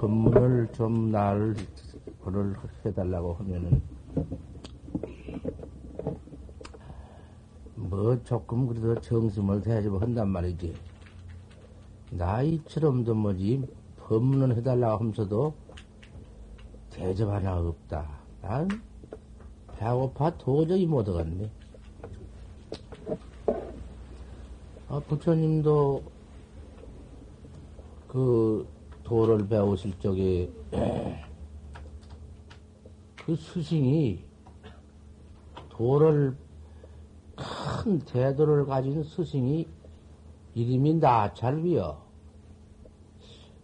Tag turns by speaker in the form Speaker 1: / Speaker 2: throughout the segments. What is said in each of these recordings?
Speaker 1: 법문을 좀 나를 그걸 해달라고 하면은 뭐 조금 그래도 정심을 대하지 한단 말이지. 나이처럼도 뭐지 법문을 해달라고 하면서도 대접 하나 없다. 난 배고파 도저히 못 얻었네. 아, 부처님도 그 도를 배우실 적에 그 스승이 도를 큰 대도를 가진 스승이 이름이 나찰비여.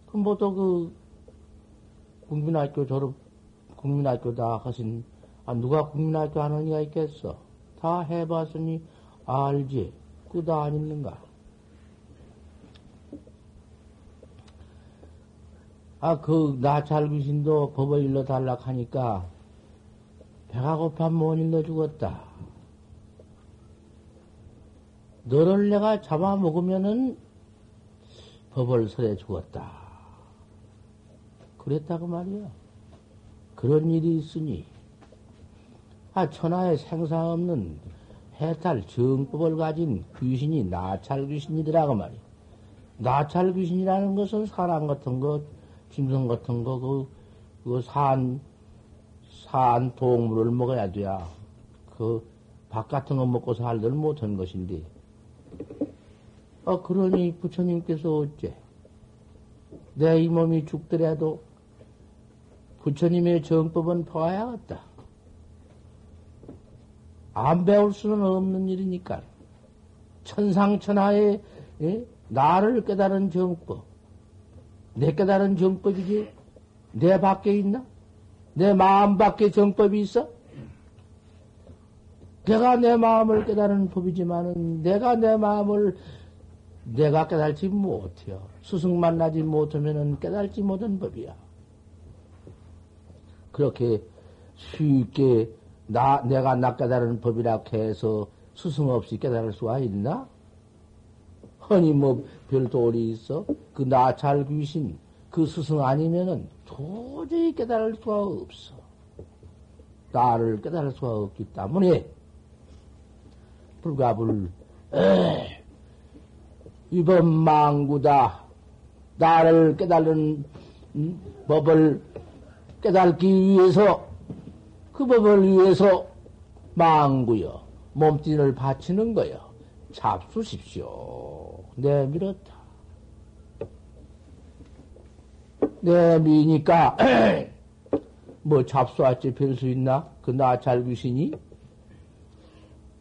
Speaker 1: 그 뭐또 그 국민학교 졸업 국민학교 다 하신 아 누가 국민학교 이가 있겠어? 다 해봤으니 알지. 그다 아닌가? 아, 그, 나찰 귀신도 법을 일러 달라 하니까, 배가 고파 못 일러 죽었다. 너를 내가 잡아먹으면은 법을 설해 죽었다. 그랬다고 말이야. 그런 일이 있으니, 아, 천하에 생사 없는 해탈 정법을 가진 귀신이 나찰 귀신이더라고 말이야. 나찰 귀신이라는 것은 사람 같은 것, 짐승 같은 거, 그, 그 산, 산 동물을 먹어야 돼야. 그, 밥 같은 거 먹고 살들 못한 것인데. 아, 그러니 부처님께서 어째? 내 이 몸이 죽더라도 부처님의 정법은 봐야겠다. 안 배울 수는 없는 일이니까. 천상천하에 예? 나를 깨달은 정법. 내 깨달은 정법이지? 내 밖에 있나? 내 마음 밖에 정법이 있어? 내가 내 마음을 깨달은 법이지만은 내가 내 마음을 내가 깨달지 못해요. 스승 만나지 못하면은 깨달지 못한 법이야. 그렇게 쉽게 나, 내가 나 깨달은 법이라 해서 스승 없이 깨달을 수가 있나? 허니 뭐 별도리 있어? 그 나찰 귀신 그 스승 아니면은 도저히 깨달을 수가 없어. 나를 깨달을 수가 없기 때문에 불가불 에 이번 망구다 나를 깨달은 법을 깨달기 위해서 그 법을 위해서 망구여 몸뚱이를 바치는 거여 잡수십시오. 내밀었다. 내미니까 뭐 잡수할지 별수 있나? 그 나찰 귀신이?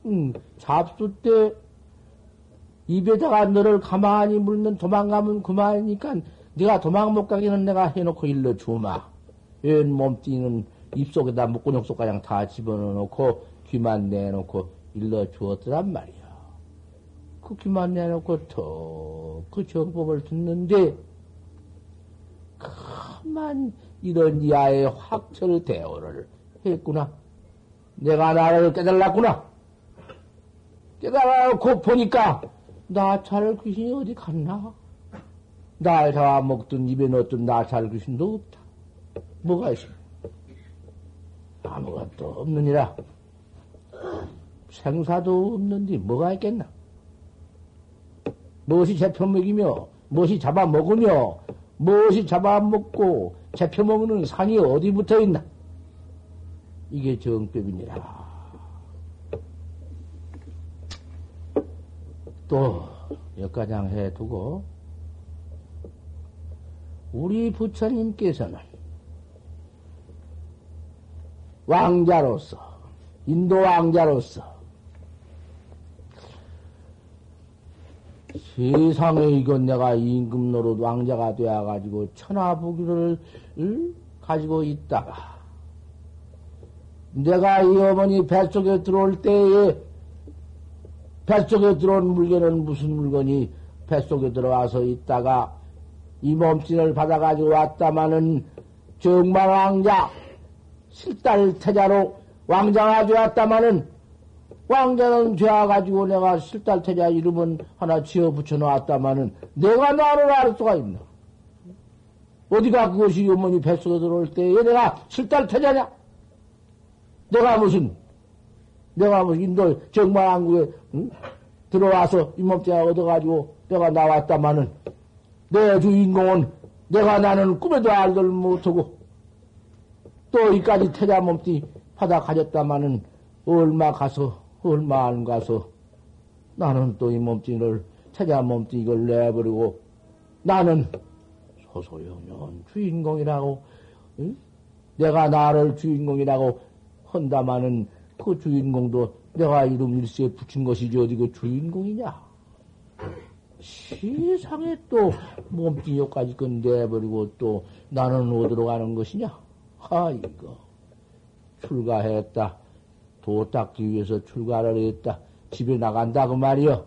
Speaker 1: 음, 잡수 때 입에다가 너를 가만히 물면 도망가면 그만이니까 네가 도망 못 가기는 내가 해놓고 일러 주마. 웬 몸뚱이는 입속에다 목구멍 속 가장 다 집어넣고 귀만 내놓고 일러 주었더란 말이야. 그 귀만 내놓고 더그 정법을 듣는데 그만 이런 이하의 확철 대오를 했구나. 내가 나를 깨달았구나. 깨달아놓고 보니까 나찰 귀신이 어디 갔나? 날 잡아먹든 입에 넣었든 나찰 귀신도 없다. 뭐가 있어? 아무것도 없느니라. 생사도 없는데 뭐가 있겠나? 무엇이 잡혀먹이며, 무엇이 잡아먹으며, 무엇이 잡아먹고, 잡혀먹는 상이 어디 붙어 있나? 이게 정법이니라. 또, 역가장 해두고, 우리 부처님께서는 왕자로서, 인도 왕자로서, 세상에 이건 내가 임금 노릇 왕자가 되어가지고 천하부귀를 가지고 있다가 내가 이 어머니 뱃속에 들어올 때에 뱃속에 들어온 물건은 무슨 물건이 뱃속에 들어와서 있다가 이 몸짓을 받아가지고 왔다마는 정말 왕자 실달 태자로 왕자가 되었다마는 왕자는 되어가지고 내가 실달태자 이름은 하나 지어 붙여 놨다마는 내가 나를 알 수가 있나? 어디가 그것이 어머니 뱃속에 들어올 때에 내가 실달 태자냐? 내가 무슨, 내가 무슨 인도 정말한국에 응? 들어와서 잇몸대가 얻어가지고 내가 나왔다마는 내 주인공은 내가 나는 꿈에도 알들 못하고 또 이까지 태자 몸띠 받아 가졌다마는 얼마 가서 얼마 안 가서 나는 또 이 몸띠를 태자 몸띠 이걸 내버리고 나는 소소영연 주인공이라고 응? 내가 나를 주인공이라고 한다마는 그 주인공도 내가 이름 일시에 붙인 것이지 어디 그 주인공이냐? 세상에 또 몸뚱이 여까지 건내버리고 또 나는 어디로 가는 것이냐? 아, 이거. 출가했다. 도 닦기 위해서 출가를 했다. 집에 나간다, 그 말이여.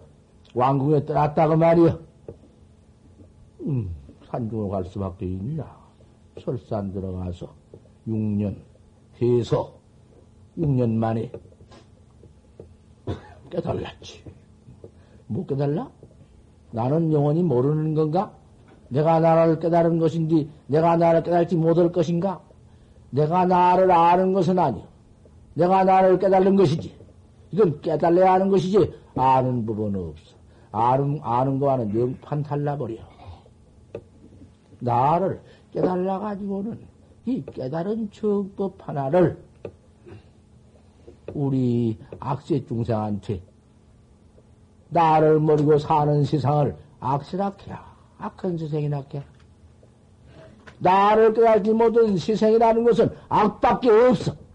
Speaker 1: 왕궁에 떠났다, 그 말이여. 음, 산중으로 갈 수밖에 있냐. 설산 들어가서 6년 돼서 6년 만에 깨달았지. 못 깨달라? 나는 영원히 모르는 건가? 내가 나를 깨달은 것인지, 내가 나를 깨달지 못할 것인가? 내가 나를 아는 것은 아니요. 내가 나를 깨달는 것이지. 이건 깨달아야 하는 것이지, 아는 부분은 없어. 아는, 아는 거와는 영판 달라버려. 나를 깨달아가지고는 이 깨달은 정법 하나를 우리 악세 중생한테 나를 모르고 사는 세상을 악세라케 악한 세상이라케 나를 깨닫지 못한 세상이라는 것은 악밖에 없어.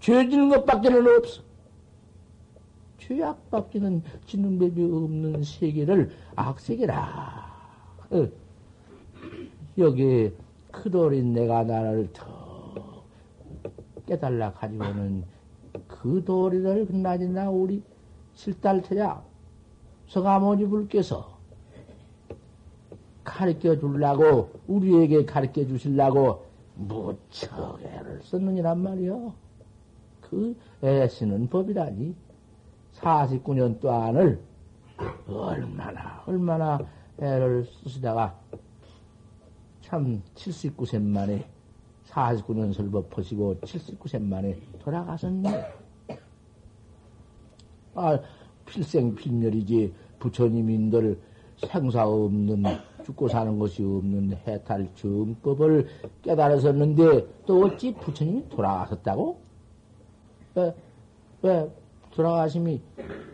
Speaker 1: 죄 짓는 것밖에는 없어. 죄악밖에는 짓는 법이 없는 세계를 악세계라. 어. 여기 크돌인 내가 나를 더 깨달라 가지고는 그 도리를 그나저나 우리 실달 태자 서가모니 불께서 가르쳐 주려고, 우리에게 가르쳐 주시려고 무척 애를 썼느니란 말이요. 그 애쓰는 법이라니. 49년 동안을 얼마나, 얼마나 애를 쓰시다가 참 79세 만에 49년 설법 퍼시고 79세 만에 돌아가셨네. 아, 필생 필멸이지 부처님인들 생사 없는 죽고 사는 것이 없는 해탈 정법을 깨달았었는데 또 어찌 부처님이 돌아가셨다고? 왜, 왜 돌아가심이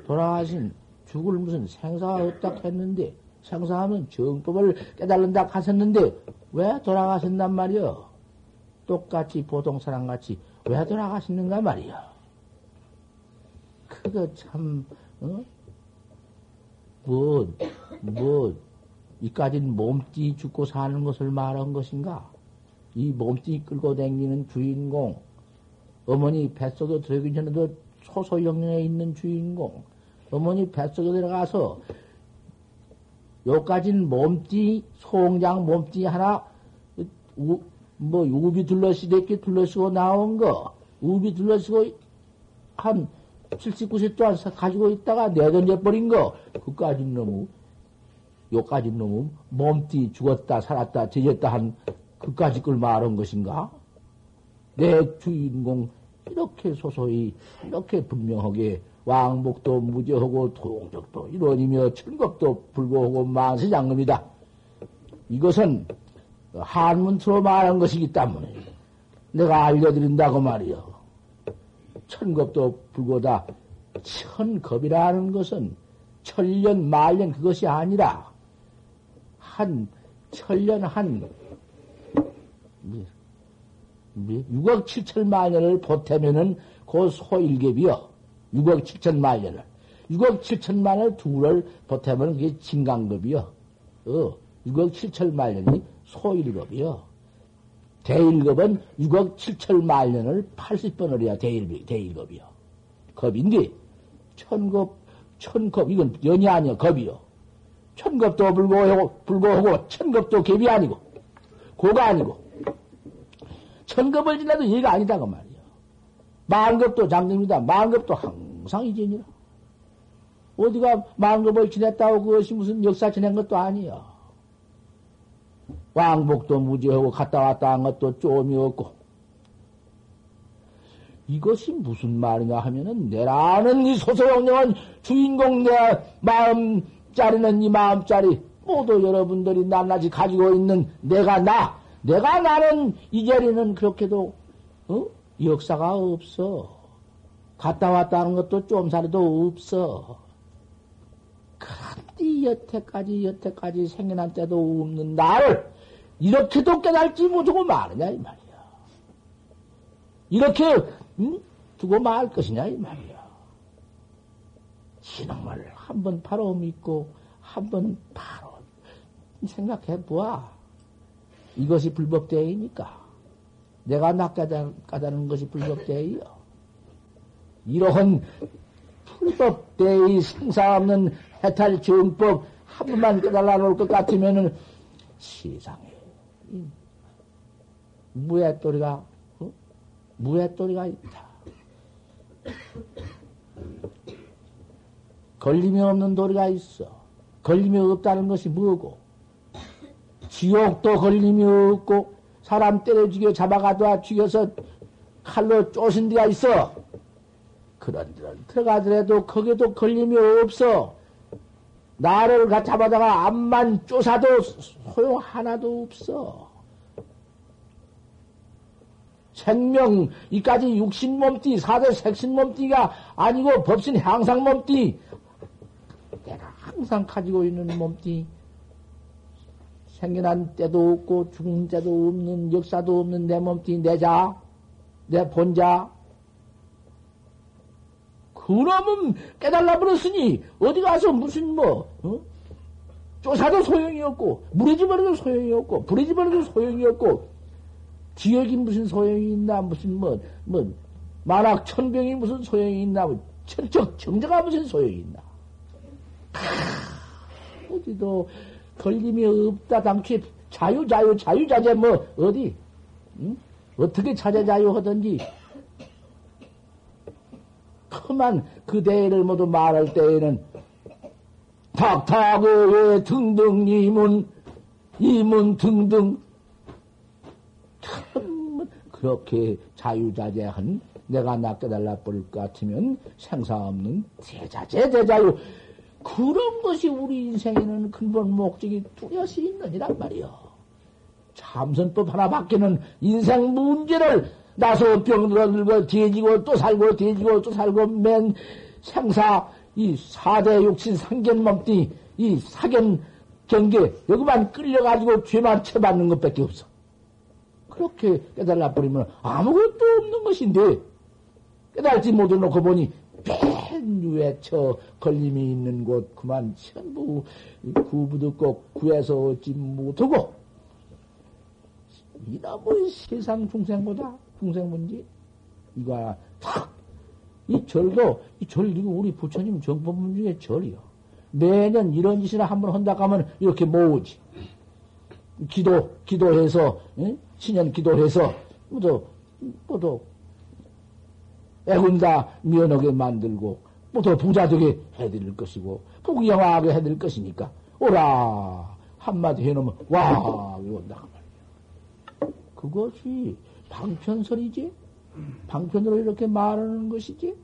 Speaker 1: 돌아가신 죽을 무슨 생사가 없다 했는데 생사하면 정법을 깨달는다 하셨는데 왜 돌아가셨단 말이여? 똑같이 보통 사람같이 왜 돌아가시는가 말이야. 그거 참, 어? 뭐, 뭐, 이까진 몸띠 죽고 사는 것을 말한 것인가? 이 몸띠 끌고 다니는 주인공, 어머니 뱃속에 들어가기 전에도 소소영령에 있는 주인공, 어머니 뱃속에 들어가서 요까진 몸띠, 송장 몸띠 하나, 우, 뭐, 우비 둘러시대기 둘러쓰고 나온 거, 우비 둘러쓰고 한 79세 동안 가지고 있다가 내던져버린 거, 그까지 너무, 요까지 너무 몸띠 죽었다, 살았다, 제졌다 한, 그까지 걸 말한 것인가? 내 주인공, 이렇게 소소히, 이렇게 분명하게, 왕복도 무죄하고 동적도 이론이며 천겁도 불구하고 만세장금이다. 이것은 한문으로 말한 것이기 때문에 내가 알려드린다고 말이요. 천겁도 불고다. 천겁이라는 것은 천년, 말년 그것이 아니라 한 천년 한 6억 7천만 년을 보태면은 그 소일ገብ이요. 6억 7천만 년을. 6억 7천만 년을 둘을 보태면 그게 진강급이요. 어, 6억 7천만 년이 소일급이요. 대일급은 6억 7천 만 년을 80번을 해야 대일, 대일급이요. 겁인데, 천급, 천급, 이건 연이 아니야, 겁이요. 천급도 불고하고, 불고하고, 천급도 갭이 아니고, 고가 아니고, 천급을 지나도 얘가 아니다, 그 말이야. 만급도 장님이다. 만급도 항상 이전이라. 어디가 만급을 지냈다고 그것이 무슨 역사 지낸 것도 아니야. 왕복도 무지하고 갔다 왔다 한 것도 좀이 없고 이것이 무슨 말이냐 하면은 내라는 이 소소영령은 주인공 내 마음짜리는 이 마음짜리 모두 여러분들이 낱낱이 가지고 있는 내가 나 내가 나는 이 자리는 그렇게도 어? 역사가 없어 갔다 왔다 하는 것도 좀살이도 없어 그런데 여태까지 여태까지 생겨난 때도 없는 나를 이렇게도 깨달지 못하고 말하냐 이 말이야 이렇게 응? 두고 말 것이냐 이 말이야. 이놈을 한번 바로 믿고 한 번 바로 생각해 보아. 이것이 불법대이니까 내가 낚아다는 것이 불법대이요. 이러한 불법대의 생사 없는 해탈 정법 한 번만 깨달아 놓을 것 같으면은 세상에 무해또리가 무해또리가 있다. 걸림이 없는 도리가 있어. 걸림이 없다는 것이 뭐고? 지옥도 걸림이 없고, 사람 때려 죽여 잡아가다 죽여서 칼로 쪼신 데가 있어. 그런 데는 들어가더라도 거기도 걸림이 없어. 나를 잡아다가 암만 쪼사도 소용 하나도 없어. 생명, 이까지 육신 몸띠, 사대 색신 몸띠가 아니고 법신 향상 몸띠. 내가 항상 가지고 있는 몸띠. 생겨난 때도 없고 죽은 때도 없는 역사도 없는 내 몸띠, 내 자, 내 본자. 그러면 깨달라 버렸으니 어디 가서 무슨 뭐 어? 조사도 소용이 없고 무리지버려도 소용이 없고 부리지버려도 소용이 없고 지역이 무슨 소용이 있나, 무슨 뭐, 뭐, 만학 천병이 무슨 소용이 있나, 뭐, 철적 정자가 무슨 소용이 있나. 하, 어디도 걸림이 없다, 당초에 자유, 자유, 자유, 자재, 뭐, 어디, 응? 어떻게 자재, 자유 하든지, 그만 그 대를 모두 말할 때에는 탁탁의 등등 이문, 이문 등등. 참 그렇게 자유자재한 내가 낚여달라 버릴 것 같으면 생사 없는 대자재 대자유 그런 것이 우리 인생에는 근본 목적이 뚜렷이 있느니란 말이요. 참선법 하나밖에는 인생 문제를 나서 병들어 뒤지고 또 살고 뒤지고 또 살고 맨 생사 이 사대 육신 상견 몸띠 이 사견 경계 여기만 끌려가지고 죄만 쳐받는 것밖에 없어. 그렇게 깨달아 버리면 아무것도 없는 것인데 깨달지 못해놓고 보니 맨저 걸림이 있는 곳. 그만 전부 구부도 꼭 구해서 얻지 못하고 이놈의 세상 중생보다 중생 문제 이거 탁이 절도 이 절 이거 우리 부처님 정법문 중에 절이요. 매년 이런 짓이나 한번 한다 하면 이렇게 모으지. 기도 기도해서 응? 신년 기도해서 모두 모두 애군다 면하게 만들고 모두 부자 되게 해드릴 것이고 부귀영화하게 해드릴 것이니까 오라 한마디 해놓으면 와 이런다 말이야. 그것이 방편설이지 방편으로 이렇게 말하는 것이지.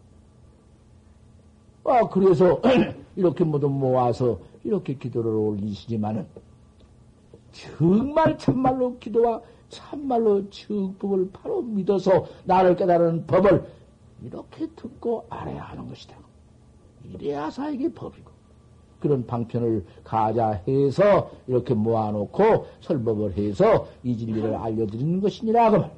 Speaker 1: 아 그래서 이렇게 모두 모아서 이렇게 기도를 올리시지만은 정말 참말로 기도와 참말로 정법을 바로 믿어서 나를 깨달은 법을 이렇게 듣고 알아야 하는 것이다. 이래야 사에게 법이고. 그런 방편을 가자 해서 이렇게 모아놓고 설법을 해서 이 진리를 알려드리는 것이니라. 그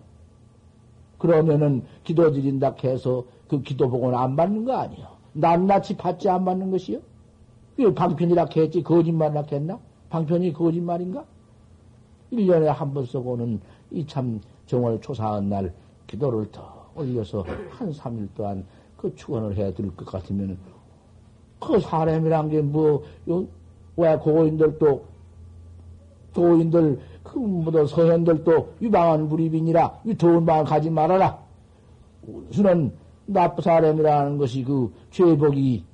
Speaker 1: 그러면은 기도 드린다 해서 그 기도 복은 안 받는 거 아니요. 낱낱이 받지 안 받는 것이요? 그 방편이라 했지 거짓말이라 했나? 방편이 거짓말인가? 1년에 한번 써고는 이 참 정월 초사한 날 기도를 더 올려서 한 3일 동안 그 축원을 해야 될 것 같으면 그 사람이란 게 뭐, 왜 고인들도, 도인들, 그, 뭐도 서현들도 유방한 불입이니라, 이 더운 마음 가지 말아라. 수는 나쁜 사람이라는 것이 그 죄복이,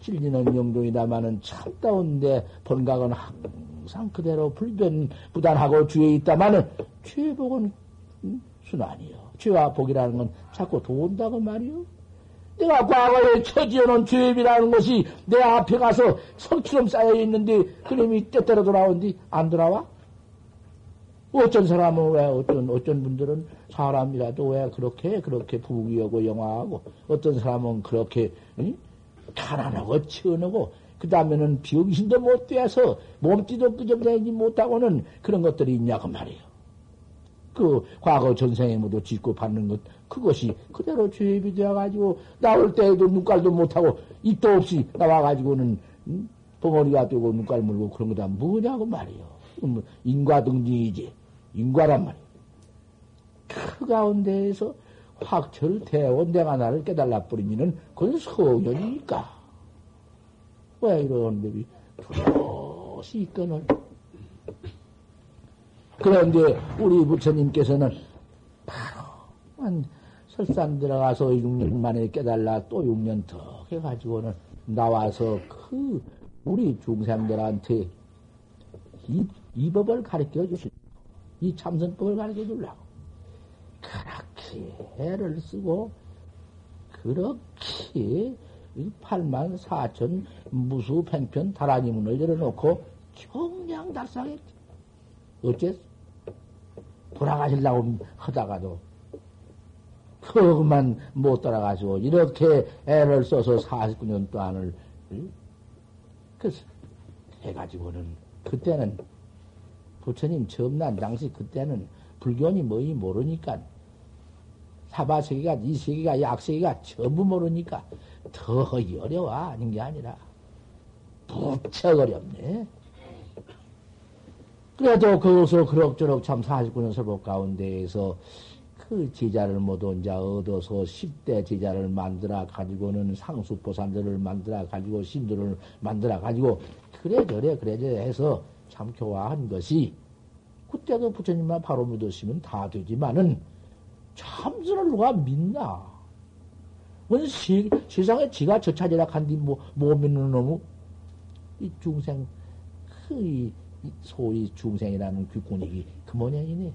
Speaker 1: 찔리는 영동이다마는 참다운데 번각은 항상 그대로 불변 부단하고 주에 있다마는 죄복은 순환이요. 죄와 복이라는 건 자꾸 도운다고 말이요. 내가 과거에 처지어놓은 죄업이라는 것이 내 앞에 가서 성처럼 쌓여 있는데 그놈이 때때로 돌아온디 안 돌아와? 어쩐 사람은 왜 어떤 어쩐 분들은 사람이라도 왜 그렇게 그렇게 부귀하고 영화하고 어떤 사람은 그렇게 응? 가난하고 치어하고 그 다음에는 병신도 못 돼서 몸띠도 끄적대지 못하고는 그런 것들이 있냐고 말이에요. 그 과거 전생에 모두 짓고 받는 것 그것이 그대로 죄입이 되어가지고 나올 때에도 눈깔도 못하고 입도 없이 나와가지고는 응? 벙어리가 되고 눈깔 물고 그런 거다 뭐냐고 말이에요. 뭐 인과등지이지 인과란 말이에요. 그 가운데에서 확철 대원 내가 나를 깨달라 뿌리면은 그건 서연이니까. 왜 이런 법이 두려시 있거늘. 그런데 우리 부처님께서는 바로 한 설산 들어가서 6년 만에 깨달라 또 6년 더 해가지고는 나와서 그 우리 중생들한테 이, 이 법을 가르쳐 주시, 이 참선법을 가르쳐 주려고. 그렇게 애를 쓰고, 그렇게 8만 4천 무수 팽편 다라니 문을 열어놓고 경량 달성했지. 어째서? 돌아가시려고 하다가도 그것만 못 따라가시고 이렇게 애를 써서 49년 동안을 그래서 해가지고는 그때는 부처님 처음 난 당시 그때는 불교니 뭐니 모르니까 사바세계가 이 세계가 약세계가 전부 모르니까 더 어려워 아닌 게 아니라 무척 어렵네. 그래도 거기서 그럭저럭 참 49년 설법 가운데에서 그 제자를 모두 이제 얻어서 10대 제자를 만들어 가지고는 상수보산들을 만들어 가지고 신들을 만들어 가지고 그래저래 그래저래 해서 참 교화한 것이 그때도 부처님만 바로 믿으시면 다 되지만은 참선을 누가 믿나? 원 시, 세상에 지가 저 찾으라 한뒤 뭐, 못 믿는 놈이 이 중생, 그, 이, 소위 중생이라는 귀꾼이기 그 모양이네.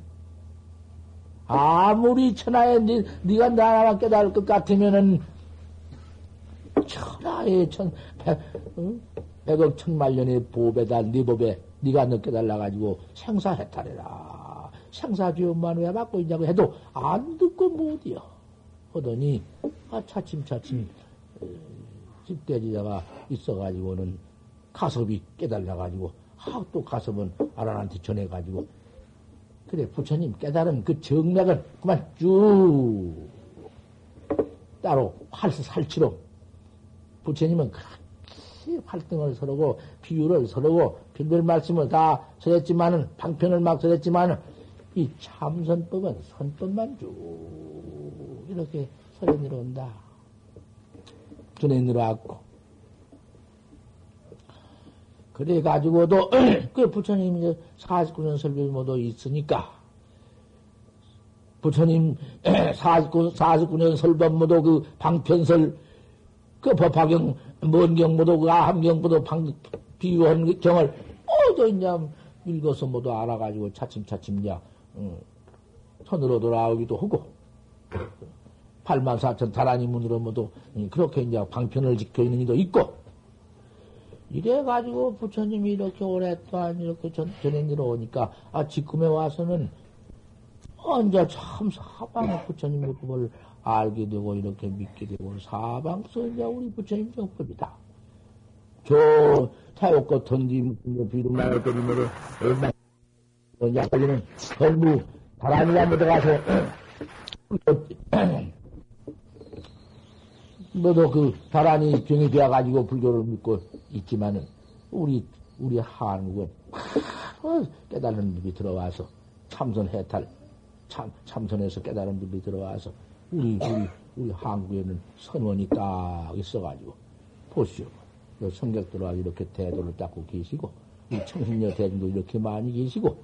Speaker 1: 아무리 천하에 니, 네가 나라만 깨달을 것 같으면은 천하에 천, 백, 응? 백억 천만년의 보배다, 네 법에 네가 늦게 달라가지고 생사해탈해라. 생사지원만 왜 받고 있냐고 해도 안 듣고 못이여. 하더니, 아, 차츰차츰, 집대지자가 있어가지고는 가섭이 깨달아가지고, 아, 또 가섭은 아란한테 전해가지고, 그래, 부처님 깨달은 그 정맥은 그만 쭉, 따로 활수 살치로, 부처님은 활등을 서르고 비유를 서르고 별별 말씀을 다 서렸지만은 방편을 막 서렸지만은 이 참선법은 선법만 쭉 이렇게 서려 내려온다. 전에 내려왔고 그래 가지고도 그 부처님 이제 49년 설법이 모두 있으니까 부처님 49, 49년 설법 모두 그 방편설 그 법화경 먼 경보도 그 아함경보도 방, 비유한 그 경을 모두 이제 읽어서 모두 알아가지고 차츰차츰 이제 어, 선으로 돌아오기도 하고 8만 4천 다라니 문으로 모두 그렇게 이제 방편을 지켜 있는 이도 있고 이래가지고 부처님이 이렇게 오랫동안 이렇게 전, 전해 들어오니까 아 지금에 와서는 언제 참 사방 부처님의 법을 알게 되고 이렇게 믿게 되고 사방서 이제 우리 부처님 정법이다. 저 태국 같은 디 비름 나올 때리면은 얼마 약걸리는 전부 바람이가 묻어가서 너도 그 다란이 병이 되어가지고 불교를 믿고 있지만은 우리 우리 한국은 바로 깨달은 법이 들어와서 참선 해탈 참 참선해서 깨달은 법이 들어와서 우리, 우리, 우리 한국에는 선원이 딱 있어가지고, 보시오. 성격들와 이렇게 대도를 닦고 계시고, 이 청신녀 대중도 이렇게 많이 계시고,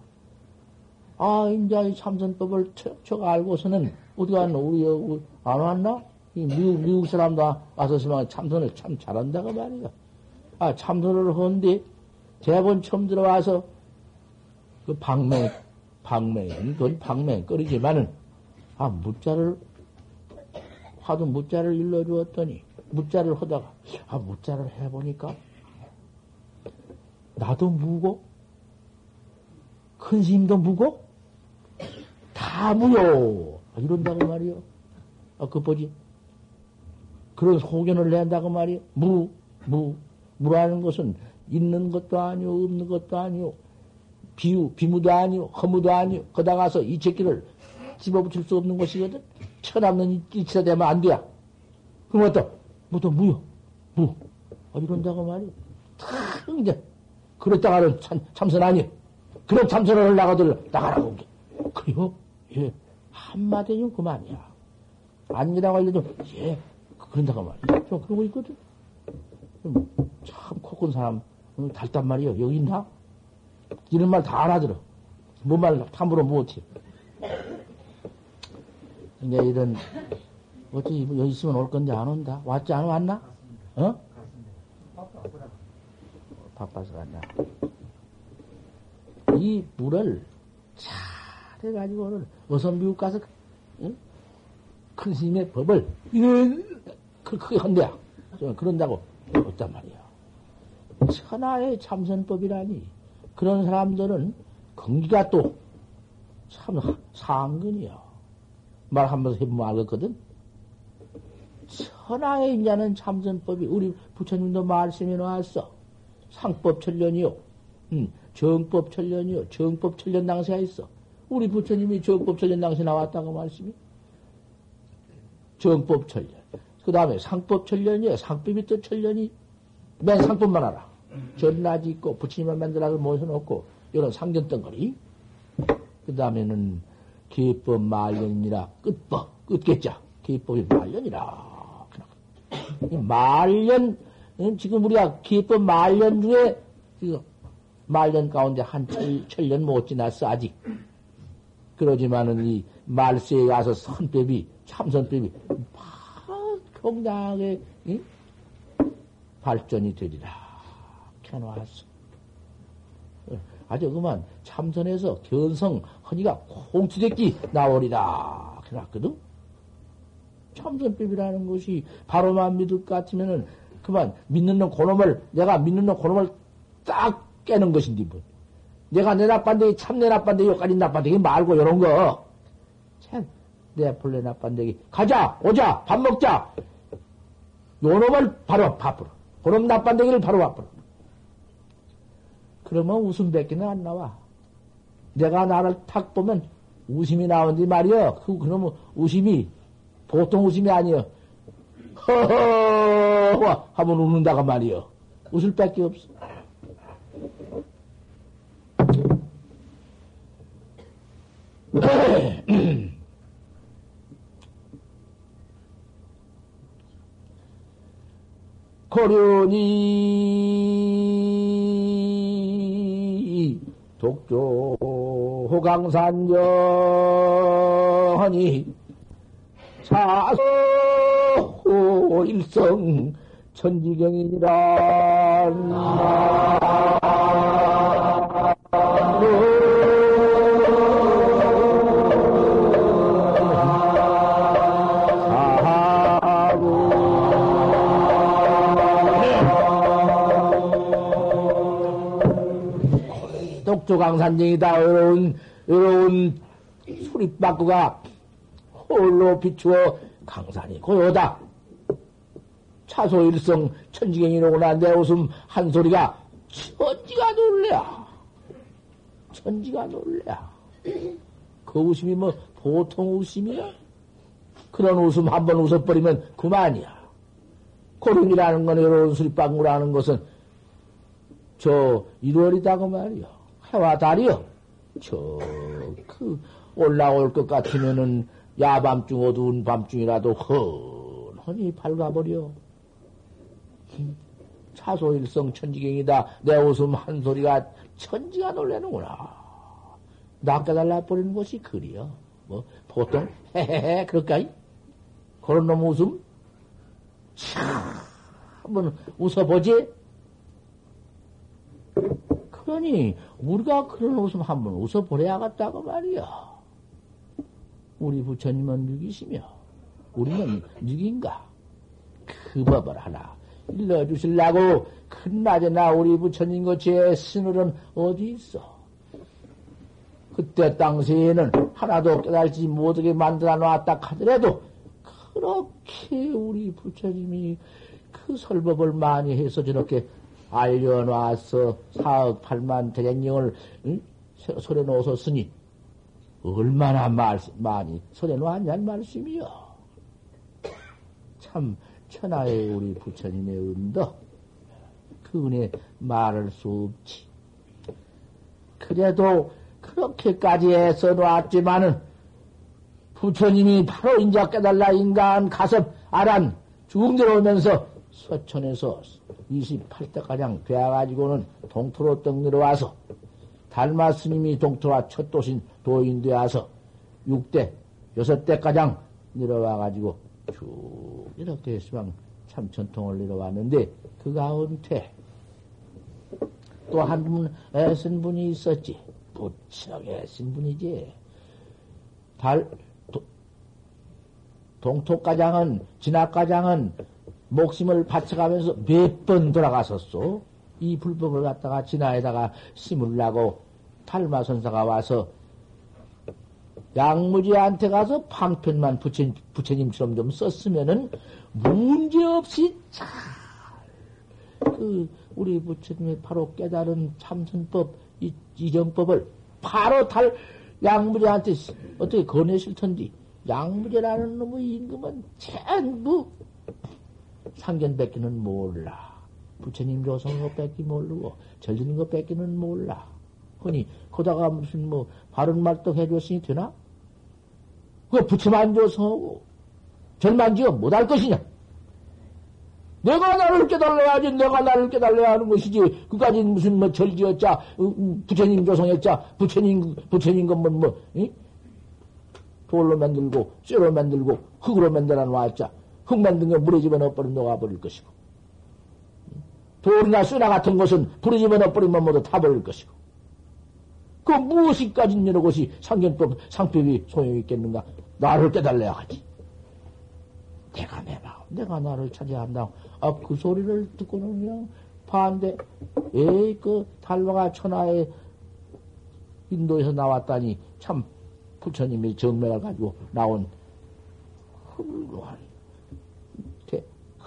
Speaker 1: 아, 이제 참선법을 척척 알고서는 어디? 우리, 우리 안 왔나? 이 미국, 미국 사람도 와서지만 참선을 참 잘한다고 말이야. 아, 참선을 하는데, 대본 처음 들어와서 그 방맹, 방맹은, 그건 방맹거리지만은, 아, 무자를, 화두 무자를 일러주었더니, 무자를 하다가, 아, 무자를 해보니까, 나도 무고, 큰 스님도 무고, 다 무요. 아, 이런다고 말이요. 아, 그 뭐지? 그런 소견을 낸다고 말이요. 무, 무. 무라는 것은 있는 것도 아니오, 없는 것도 아니오. 비유, 비무도 아니오, 허무도 아니오. 거다 가서 이 새끼를 집어붙일 수 없는 것이거든. 천없는 이치가 되면 안 돼야. 그럼 어떠? 뭐또 무요, 무. 아, 이런다고 말이오. 탁, 이제. 그랬다가는 참, 참선 아니오. 그런 참선을 나가들 나가라고. 그래요? 예. 한마디는 그만이야. 아니라고 알려도, 예. 그런다고 말이야. 저 그러고 있거든. 참 코큰 사람 달단 말이요. 여기 있나? 이런 말 다 알아들어. 뭔말 함부로 못해. 이제 이런 어찌 여기 있으면 올 건데 안 온다. 왔지 안 왔나? 어? 바빠서 갔나? 이 물을 잘 해가지고는 어서 미국 가서 응? 큰 스님의 법을 크게 한대야. 그런다고 없단 말이야. 천하의 참선법이라니 그런 사람들은 건기가 또 참 상근이야. 말 한번 해보면 알겠거든. 천하의 인자는 참선법이 우리 부처님도 말씀해 놓았어. 상법 천련이요. 음, 정법 천련이요. 정법 천련 당시가 있어. 우리 부처님이 정법 천련 당시 나왔다고 말씀이. 정법 천련. 그 다음에 상법 천련이요. 상법이 또 천련이 맨 상품만 알아. 전라지 있고 부처님을 만들어서 모셔놓고 이런 상견덩거리. 그 다음에는 기법 말년이라 끝법 끝겠자 기법이 말년이라. 말년 지금 우리가 기법 말년 중에 말년 가운데 한 천, 천년 못 지났어 아직. 그러지만은 이 말세에 가서 선법이 참선법이 평당하게 응? 발전이 되리라. 켜놓았어. 아주 그만 참선해서 견성 허니가 콩투대기 나오리라. 그랬거든. 참선법이라는 것이 바로만 믿을 것 같으면은 그만 믿는 놈 고놈을 내가 믿는 놈 고놈을 딱 깨는 것인데 뭐. 내가 내 나빤데기 참 내 나빤데기 여기까지 나빤데기 말고 이런 거. 참, 내 본래 나빤데기 가자 오자 밥 먹자. 요놈을 바로 밥으로. 그럼 나빤데기를 바로 와버려. 그러면 웃음밖에는 안 나와. 내가 나를 탁 보면 웃음이 나오는데 말이여. 그, 그러면 웃음이 보통 웃음이 아니여. 허허! 하면 웃는다가 말이여. 웃을 밖에 없어. 고려니. 독조 호강산전이 사소 일성 천지경이니라 조강산쟁이다. 외로운, 외로운 소리바꾸가 홀로 비추어 강산이 고요다. 차소일성 천지경이로구나 내 웃음 한 소리가 천지가 놀래야. 천지가 놀래야. 그 웃음이 뭐 보통 웃음이야? 그런 웃음 한 번 웃어버리면 그만이야. 고름이라는 건 외로운 수리방구라는 것은 저 1월이다 그 말이야. 해와 달이요. 저, 그, 올라올 것 같으면은 야밤중 어두운 밤중이라도 훤히 밝아버려. 차소일성 천지경이다. 내 웃음 한 소리가 천지가 놀래는구나. 낚아달라 버리는 것이 그리요. 뭐, 보통, 헤헤헤, 그럴까이? 그런 놈 웃음? 참, 한번 웃어보지? 그러니 우리가 그런 웃음 한번 웃어보려야겠다고 말이야. 우리 부처님은 누기시며 우리는 누긴가? 그 법을 하나 일러주실라고 큰낮에나 우리 부처님 거제 스늘은 어디 있어? 그때 당시에는 하나도 깨달지 못하게 만들어 놨다 하더라도 그렇게 우리 부처님이 그 설법을 많이 해서 저렇게 알려놔서 사억 팔만 대장령을 응? 설해 놓으셨으니 얼마나 말, 많이 설해 놓았냔 말씀이요. 참 천하의 우리 부처님의 은덕 그 은혜 말할 수 없지. 그래도 그렇게까지 해서 놨지만은 부처님이 바로 인자 깨달라 인간 가섭 아란 중들어오면서 서천에서 28대가량 되어가지고는 동토로 떡 내려와서 달마 스님이 동토와 첫 도신 도인 되어서 6대, 6대가량 내려와가지고 쭉 이렇게 시방 참 전통을 내려왔는데 그 가운데 또한 분 애쓴 분이 있었지. 부쩍 애쓴 분이지. 달, 도, 동토가장은, 진학가장은 목숨을 바쳐가면서 몇 번 돌아갔었소. 이 불법을 갖다가 진화에다가 심으려고 탈마선사가 와서 양무지한테 가서 방편만 부처님, 부처님처럼 좀 썼으면은 문제없이 잘, 그, 우리 부처님이 바로 깨달은 참선법, 이, 이정법을 바로 달, 양무지한테 어떻게 건네실 텐데, 양무지라는 놈의 임금은 전부 상견 뺏기는 몰라. 부처님 조성인 거 뺏기 모르고, 절드는 거 뺏기는 몰라. 허니, 거다가 무슨 뭐, 바른 말도 해줬으니 되나? 그 부처만 조성하고, 절만 지어 못할 것이냐? 내가 나를 깨달아야지, 내가 나를 깨달아야 하는 것이지. 그까지 무슨 뭐 절지었자, 어, 음, 부처님 조성했자, 부처님, 부처님 것만 뭐, 이? 돌로 만들고, 쇠로 만들고, 흙으로 만들어 놨자, 흙 만든 거 물에 집어넣어 버리면 녹아버릴 것이고. 돌이나 쇠나 같은 것은 불에 집어넣어 버리면 모두 타버릴 것이고. 그 무엇이까지 여러 것이 상견법, 상법이 소용이 있겠는가? 나를 깨달아야 하지. 내가 내 마음, 내가 나를 찾아야 한다. 아, 그 소리를 듣고는 그냥 반대. 에이, 그 달마가 천하에 인도에서 나왔다니 참 부처님이 정맥을 가지고 나온 훌륭한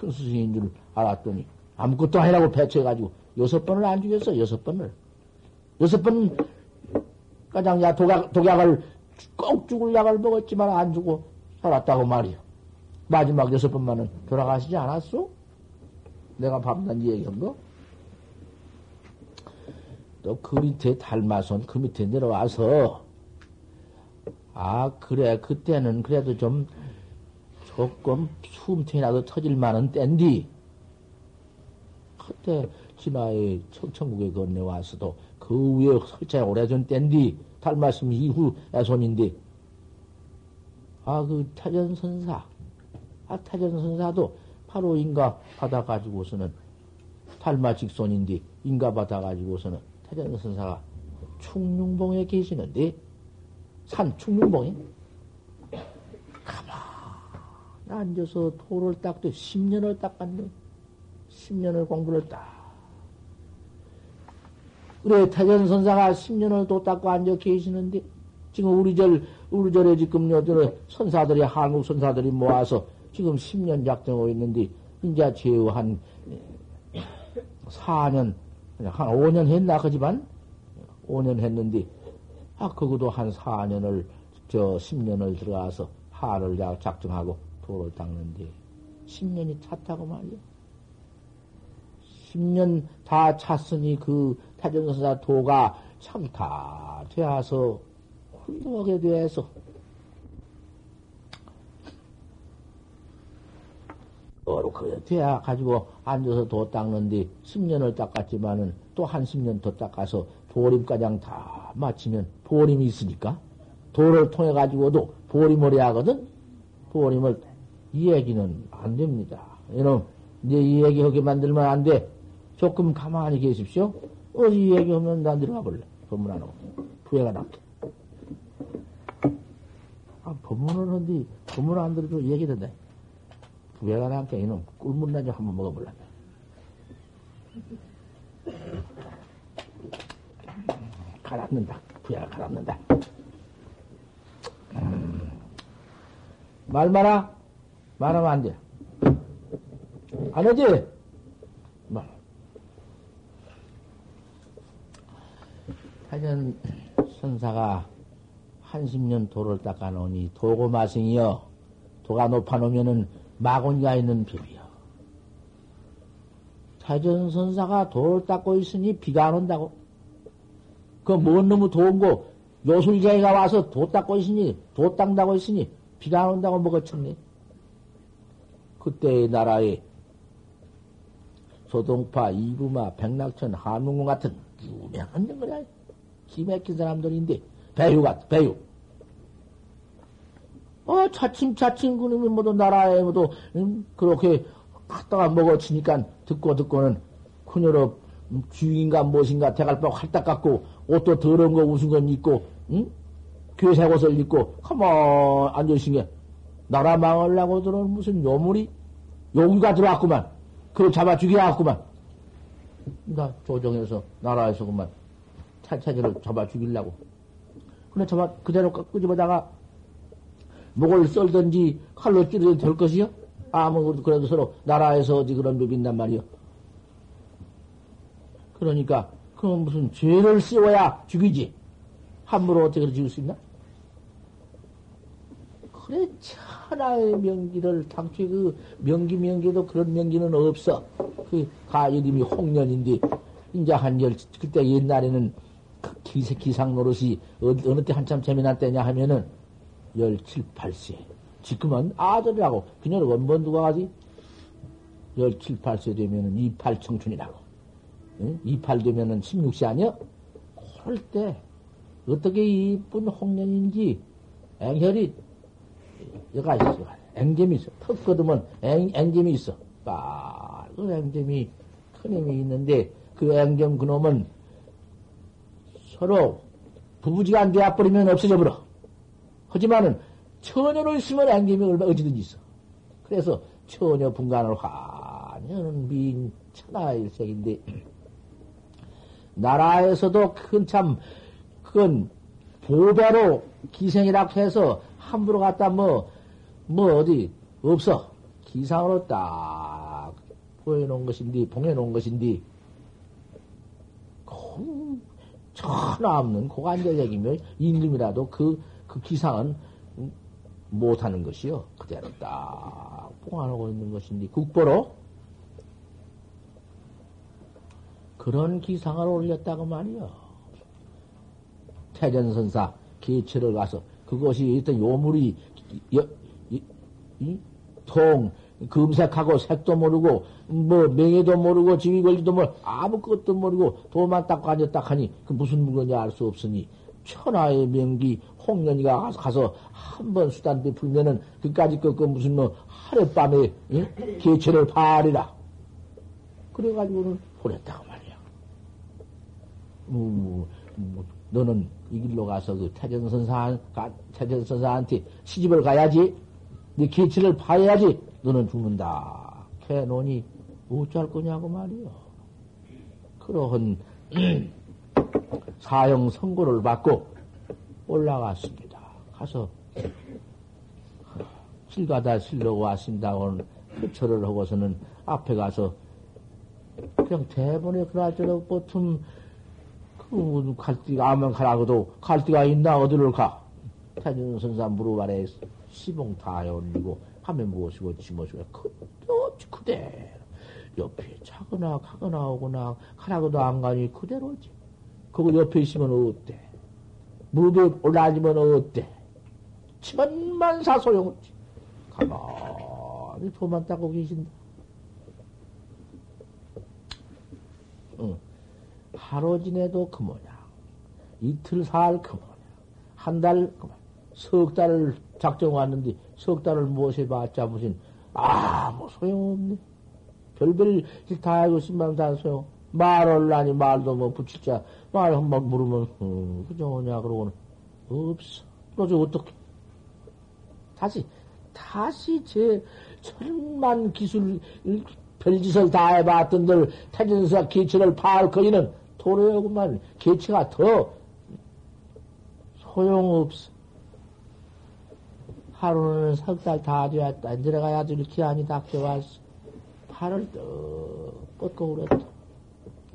Speaker 1: 큰 스승인 줄 알았더니 아무것도 아니라고 배치해가지고 여섯 번을 안 죽였어, 여섯 번을. 여섯 번 가장 야 독약, 독약을 꼭 죽을 약을 먹었지만 안 주고 살았다고 말이야. 마지막 여섯 번만은 돌아가시지 않았어? 내가 밤낮 얘기한 거? 또 그 밑에 닮아선 그 밑에 내려와서 아 그래 그때는 그래도 좀 조금 숨통이라도 터질 만한 땐디. 그때 진화의 청천국에 건네와서도 그 위에 설차 오래전 땐디. 닮았음 이후 애손인데. 아 그 타전선사. 아 타전선사도 바로 인가 받아가지고서는 탈마 직손인데 인가 받아가지고서는 타전선사가 충룡봉에 계시는데? 산 충룡봉에 앉아서 도를 닦도 10년을 닦았네. 10년을 공부를 딱. 그래 타전선사가 10년을 도 닦고 앉아 계시는데 지금 우리 절 우리 절에 지금 요들 선사들이 한국 선사들이 모아서 지금 10년 작정하고 있는데, 이제 제후 한 4년, 한 5년 했나, 그지만? 5년 했는데, 아, 그것도 한 4년을, 저 10년을 들어가서 하를 작정하고 도를 닦는데, 10년이 찼다고 말이야. 10년 다 찼으니 그 타정선사 도가 참 다 되어서 훌륭하게 되어서 어록하게 돼야 가지고 앉아서 도 닦는데 10년을 닦았지만은 또 한 10년 더 닦아서 보림가장 다 마치면 보림이 있으니까 도를 통해 가지고도 보림을 해야 하거든 보림을 이 얘기는 안 됩니다. 이놈 이제 이 얘기 하게 만들면 안 돼. 조금 가만히 계십시오. 어디 얘기하면 나 들어가 볼래. 법문 안 하고. 부해가 낫게. 아, 법문은 어디, 법문 안 들어도 얘기 된다. 부해가 낫게 이놈 꿀물나지 한번 먹어볼래. 가라앉는다. 부해가 가라앉는다. 음. 말 마라. 말하면 안 돼. 안 하지? 말. 하여튼 선사가 한십 년 도를 닦아놓으니 도고 마승이여 도가 높아놓으면은 마곤이가 있는 법이여. 태전선사가 도를 닦고 있으니 비가 안 온다고. 그뭔 놈의 도인고 요술쟁이가 와서 도 닦고 있으니 도 닦다고 있으니 비가 안 온다고 먹어쳤네. 그때의 나라에 소동파, 이부마, 백낙천, 한웅궁 같은 유명한 정거야. 기맥힌 사람들인데, 배유 같, 배유. 어, 차츰차츰 그놈이 모두 나라에 모두, 음, 그렇게 갖다가 먹어치니까 듣고 듣고는 그녀로 주인가 무엇인가 대갈박 활딱 갖고 옷도 더러운 거 웃은 건 입고, 응? 괴색 옷을 입고, 가만 앉아있은 게, 나라 망하려고 들어온 무슨 요물이, 요기가 들어왔구만. 그걸 잡아 죽여왔구만. 나 조정해서 나라에서 그만 차차지를 잡아 죽이려고. 근데 잡아 그대로 끄집어다가 목을 썰든지 칼로 찌르도 될 것이요? 아무 그래도 서로 나라에서 어디 그런 법이 있단 말이요. 그러니까 그건 무슨 죄를 씌워야 죽이지. 함부로 어떻게 죽일 수 있나? 그래 천하의 명기를 당초에 그 명기 명기도 그런 명기는 없어. 그 가 이름이 홍련인데 인자 한열 그때 옛날에는 그 기세 기상 노릇이 어느, 어느 때 한참 재미난 때냐 하면은 열칠 팔세 지금은 아들이라고 그녀는 원본 누가 가지? 열칠 팔세 되면은 이팔 청춘이라고. 응? 이팔 되면은 십육세 아니야? 그럴 때 어떻게 이쁜 홍련인지 앵혈이 여가 있어. 앵잼이 있어. 턱 거두면 앵, 앵잼이 있어. 빨간 앵잼이 큰 힘이 있는데 그 앵잼 그놈은 서로 부부지간 되어버리면 없어져 버려. 하지만은 처녀로 있으면 앵잼이 얼마 어디든지 있어. 그래서 처녀 분간을 환연은 미인 천하일색인데 나라에서도 큰참큰 보배로 기생이라고 해서 함부로 갖다 뭐, 뭐 어디 없어. 기상으로 딱 보여놓은 것인데, 봉해놓은 것인데, 전화 없는 고관절적이며 임금이라도 그, 그 기상은 못하는 것이요. 그대로 딱 봉하고 있는 것인데, 국보로 그런 기상을 올렸다고 말이요. 태전선사 개체를 가서 그것이 어떤 요물이 여, 이, 이, 통 검색하고 색도 모르고 뭐 명예도 모르고 지위 권리도 모르고 아무것도 모르고 도만 닦고 앉았다 하니 그 무슨 물건인지 알 수 없으니 천하의 명기 홍련이가 가서 한 번 수단 베풀면은 그까지 그, 그 무슨 뭐 하룻밤에 응? 개체를 발이라 그래가지고는 보냈다고 말이야. 뭐, 뭐, 너는 이 길로 가서 그 태전선사, 태전선사한테 시집을 가야지. 네 개치를 파야지. 너는 죽는다. 캐논이 어쩔 거냐고 말이요. 그러한 사형 선고를 받고 올라갔습니다. 가서 길 가다 실려고 왔습니다고는 그 절을 하고서는 앞에 가서 그냥 대본에 그라저라 보통 그, 갈띠가, 아면 가라고도 갈띠가 있나, 어디를 가? 태준 선사 무릎 아래 시봉 다 올리고, 밤에 무엇이고, 지모시고, 그, 어찌 그대 옆에 차거나 가거나 오거나, 가라고도 안 가니 그대로지. 그거 옆에 있으면 어때? 무릎에 올라앉으면 어때? 천만사 소용없지. 가만히 도만 닦고 계신다. 응. 하루 지내도 그 뭐냐. 이틀 사흘 그 뭐냐. 한 달, 그 뭐냐. 석 달을 작정 왔는데, 석 달을 무엇에 봤자 무슨, 아무 소용없네. 별별 다 알고 있으면 다 소용. 말을 하니 말도 뭐 붙일 자 말 한 번 물으면 어, 그저 오냐 그러고는 없어. 그러지 어떻게? 다시 다시 제 천만 기술 별짓을 다 해봤던들 태진사 기체를 파할 거기는 도로에구만 기체가 더 소용없어. 하루는 석 달 다 되었다. 내려가야지 이렇게 하니 닥쳐왔어. 팔을 떡 뻗고 울었다.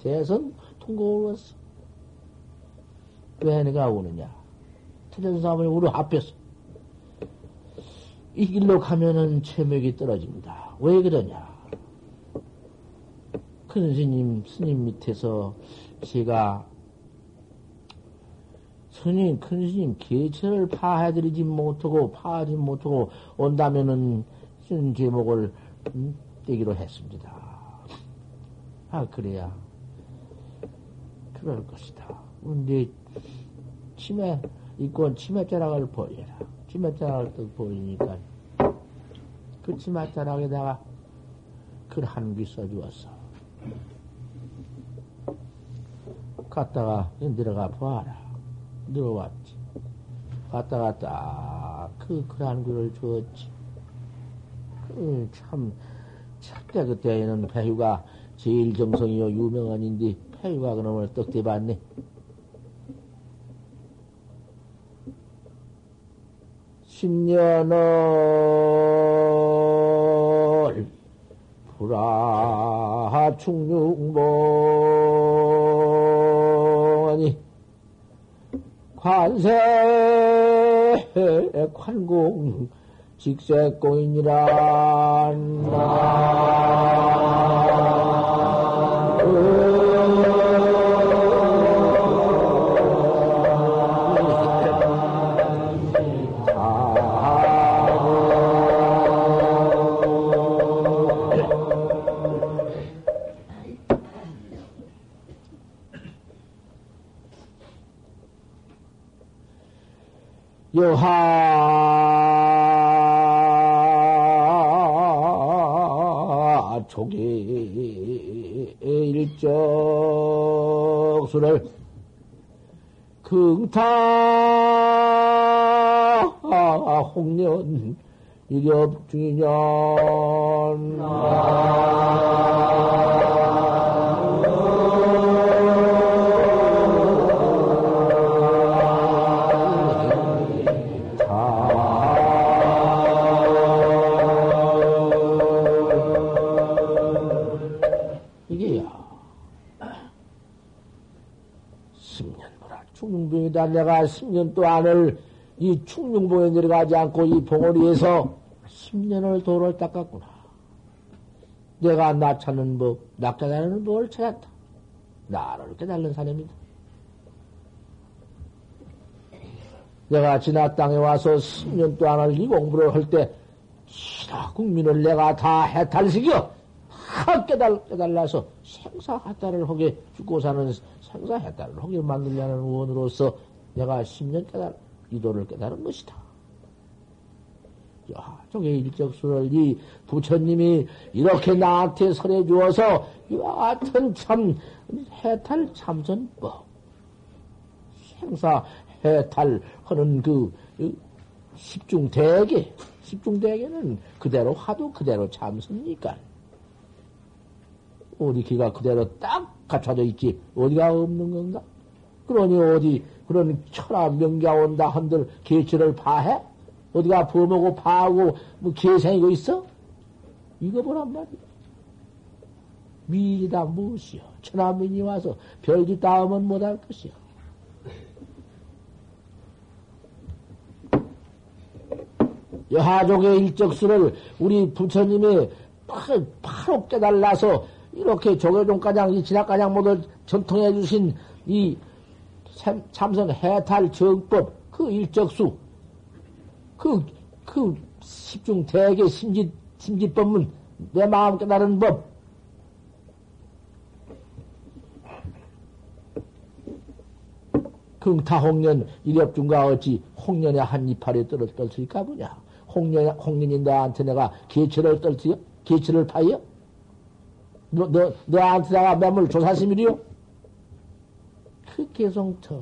Speaker 1: 대선 통곡을 했어. 왜 내가 우느냐? 태전사람이 우리 앞에서. 이 길로 가면은 체맥이 떨어집니다. 왜 그러냐? 큰 스님, 스님 밑에서 제가 스님, 큰 스님, 개체를 파해드리지 못하고, 파하지 못하고 온다면은, 쓴 제목을, 음, 떼기로 했습니다. 아, 그래야, 그럴 것이다. 근데, 치매, 이건 치매자락을 버려라. 치매자락을 또 버리니까, 그 치매자락에다가 글 한 귀 써주었어. 갔다가 내려가 봐라. 들어왔지. 갔다가 딱그 그한 글을 주었지. 그 참, 참때 그때에는 배유가 제일 정성이요 유명한 인데 배유가 그놈을 떡 대봤네. 십년을 불아 충육봉 관세 관공 직세공인이란 조기 일적수를 긍타 홍련 이겹 중이년 충룡봉이다. 내가 10년 동안을 이 충룡봉에 내려가지 않고 이 봉오리에서 10년을 도를 닦았구나. 내가 나 찾는 법, 나 깨달는 법을 찾았다. 나를 깨달는 사람이다. 내가 지나 땅에 와서 10년 동안을 이 공부를 할 때, 지나 국민을 내가 다 해탈시켜, 다 깨달, 깨달라서 생사하탈을 하게 죽고 사는 생사해탈을 하게 만들려는 원으로서 내가 10년 깨달, 이도를 깨달은 것이다. 야, 저게 일적수를 이 부처님이 이렇게 나한테 설해 주어서 이와 같은 참 해탈 참선법, 생사 해탈 하는 그 십중대계, 십중대계는 그대로 화두 그대로 참선니까. 우리 기가 그대로 딱 갖춰져 있지 어디가 없는 건가? 그러니 어디 그런 철학 명자 온다 한들 개체를 파해? 어디가 범하고 파하고 뭐 개생이고 있어? 이거 보란 말이야. 미이다 무엇이여? 천하민이 와서 별짓 다음은 못할 것이여. 여하족의 일적수를 우리 부처님이 바로 깨달라서 이렇게 조계종가장, 진학가장 모두 전통해 주신 이 참선 해탈 정법, 그 일적수, 그, 그 십중 대개 심지, 심지법은 내 마음 깨달은 법. 긍타 홍련 일엽중과 어찌 홍련의 한 이파리에 떨어 떨수니까 뭐냐? 홍련, 홍련이 너한테 내가 개체를 떨수요? 개체를 파여? 너, 너, 너한테다가 매물 조사심이리요? 그 계속 저,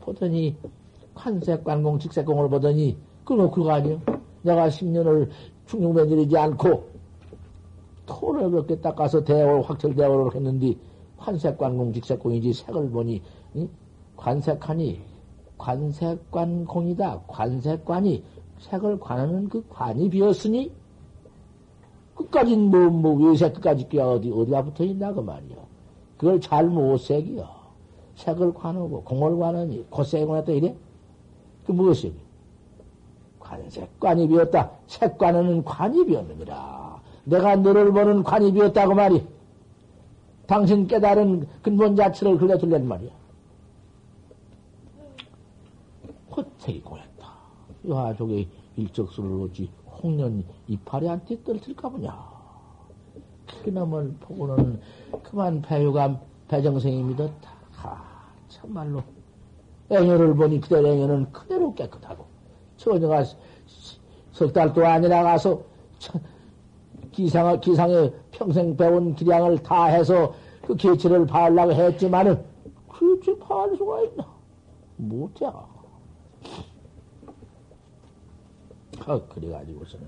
Speaker 1: 보더니, 관세관공, 직세공을 보더니, 그거 그거 아니요? 내가 10년을 충용변질이지 않고, 토를 그렇게 닦아서 대월, 확철대월을 했는데, 관세관공, 직세공이지, 색을 보니, 응? 관색하니, 관색관공이다. 관색관이, 색을 관하는 그 관이 비었으니, 끝까지 뭐, 뭐, 외색 끝까지 어디, 어디가 붙어 있나, 그 말이야. 그걸 잘못 색이요. 색을 관하고, 공을 관하니, 곧색을 관했다, 이래? 그 무엇이? 관색관이 비었다. 색관은 관이 비었느니라. 내가 너를 보는 관이 비었다고 말이. 당신 깨달은 근본 자체를 흘려 둘란 말이야. 호택이 고였다. 여하족의 일적수를 오지 홍련 이파리한테 떨칠까 보냐. 그놈을 보고는 그만 배유감 배정생이 믿었다. 하, 참말로. 앵여를 보니 그대 앵여는 그대로 깨끗하고, 처녀가 석 달도 아니라 가서 기상, 기상에 평생 배운 기량을 다 해서 그 개체를 바하려고 했지만은, 그치, 바할 수가 있나? 못해. 아, 그래가지고서는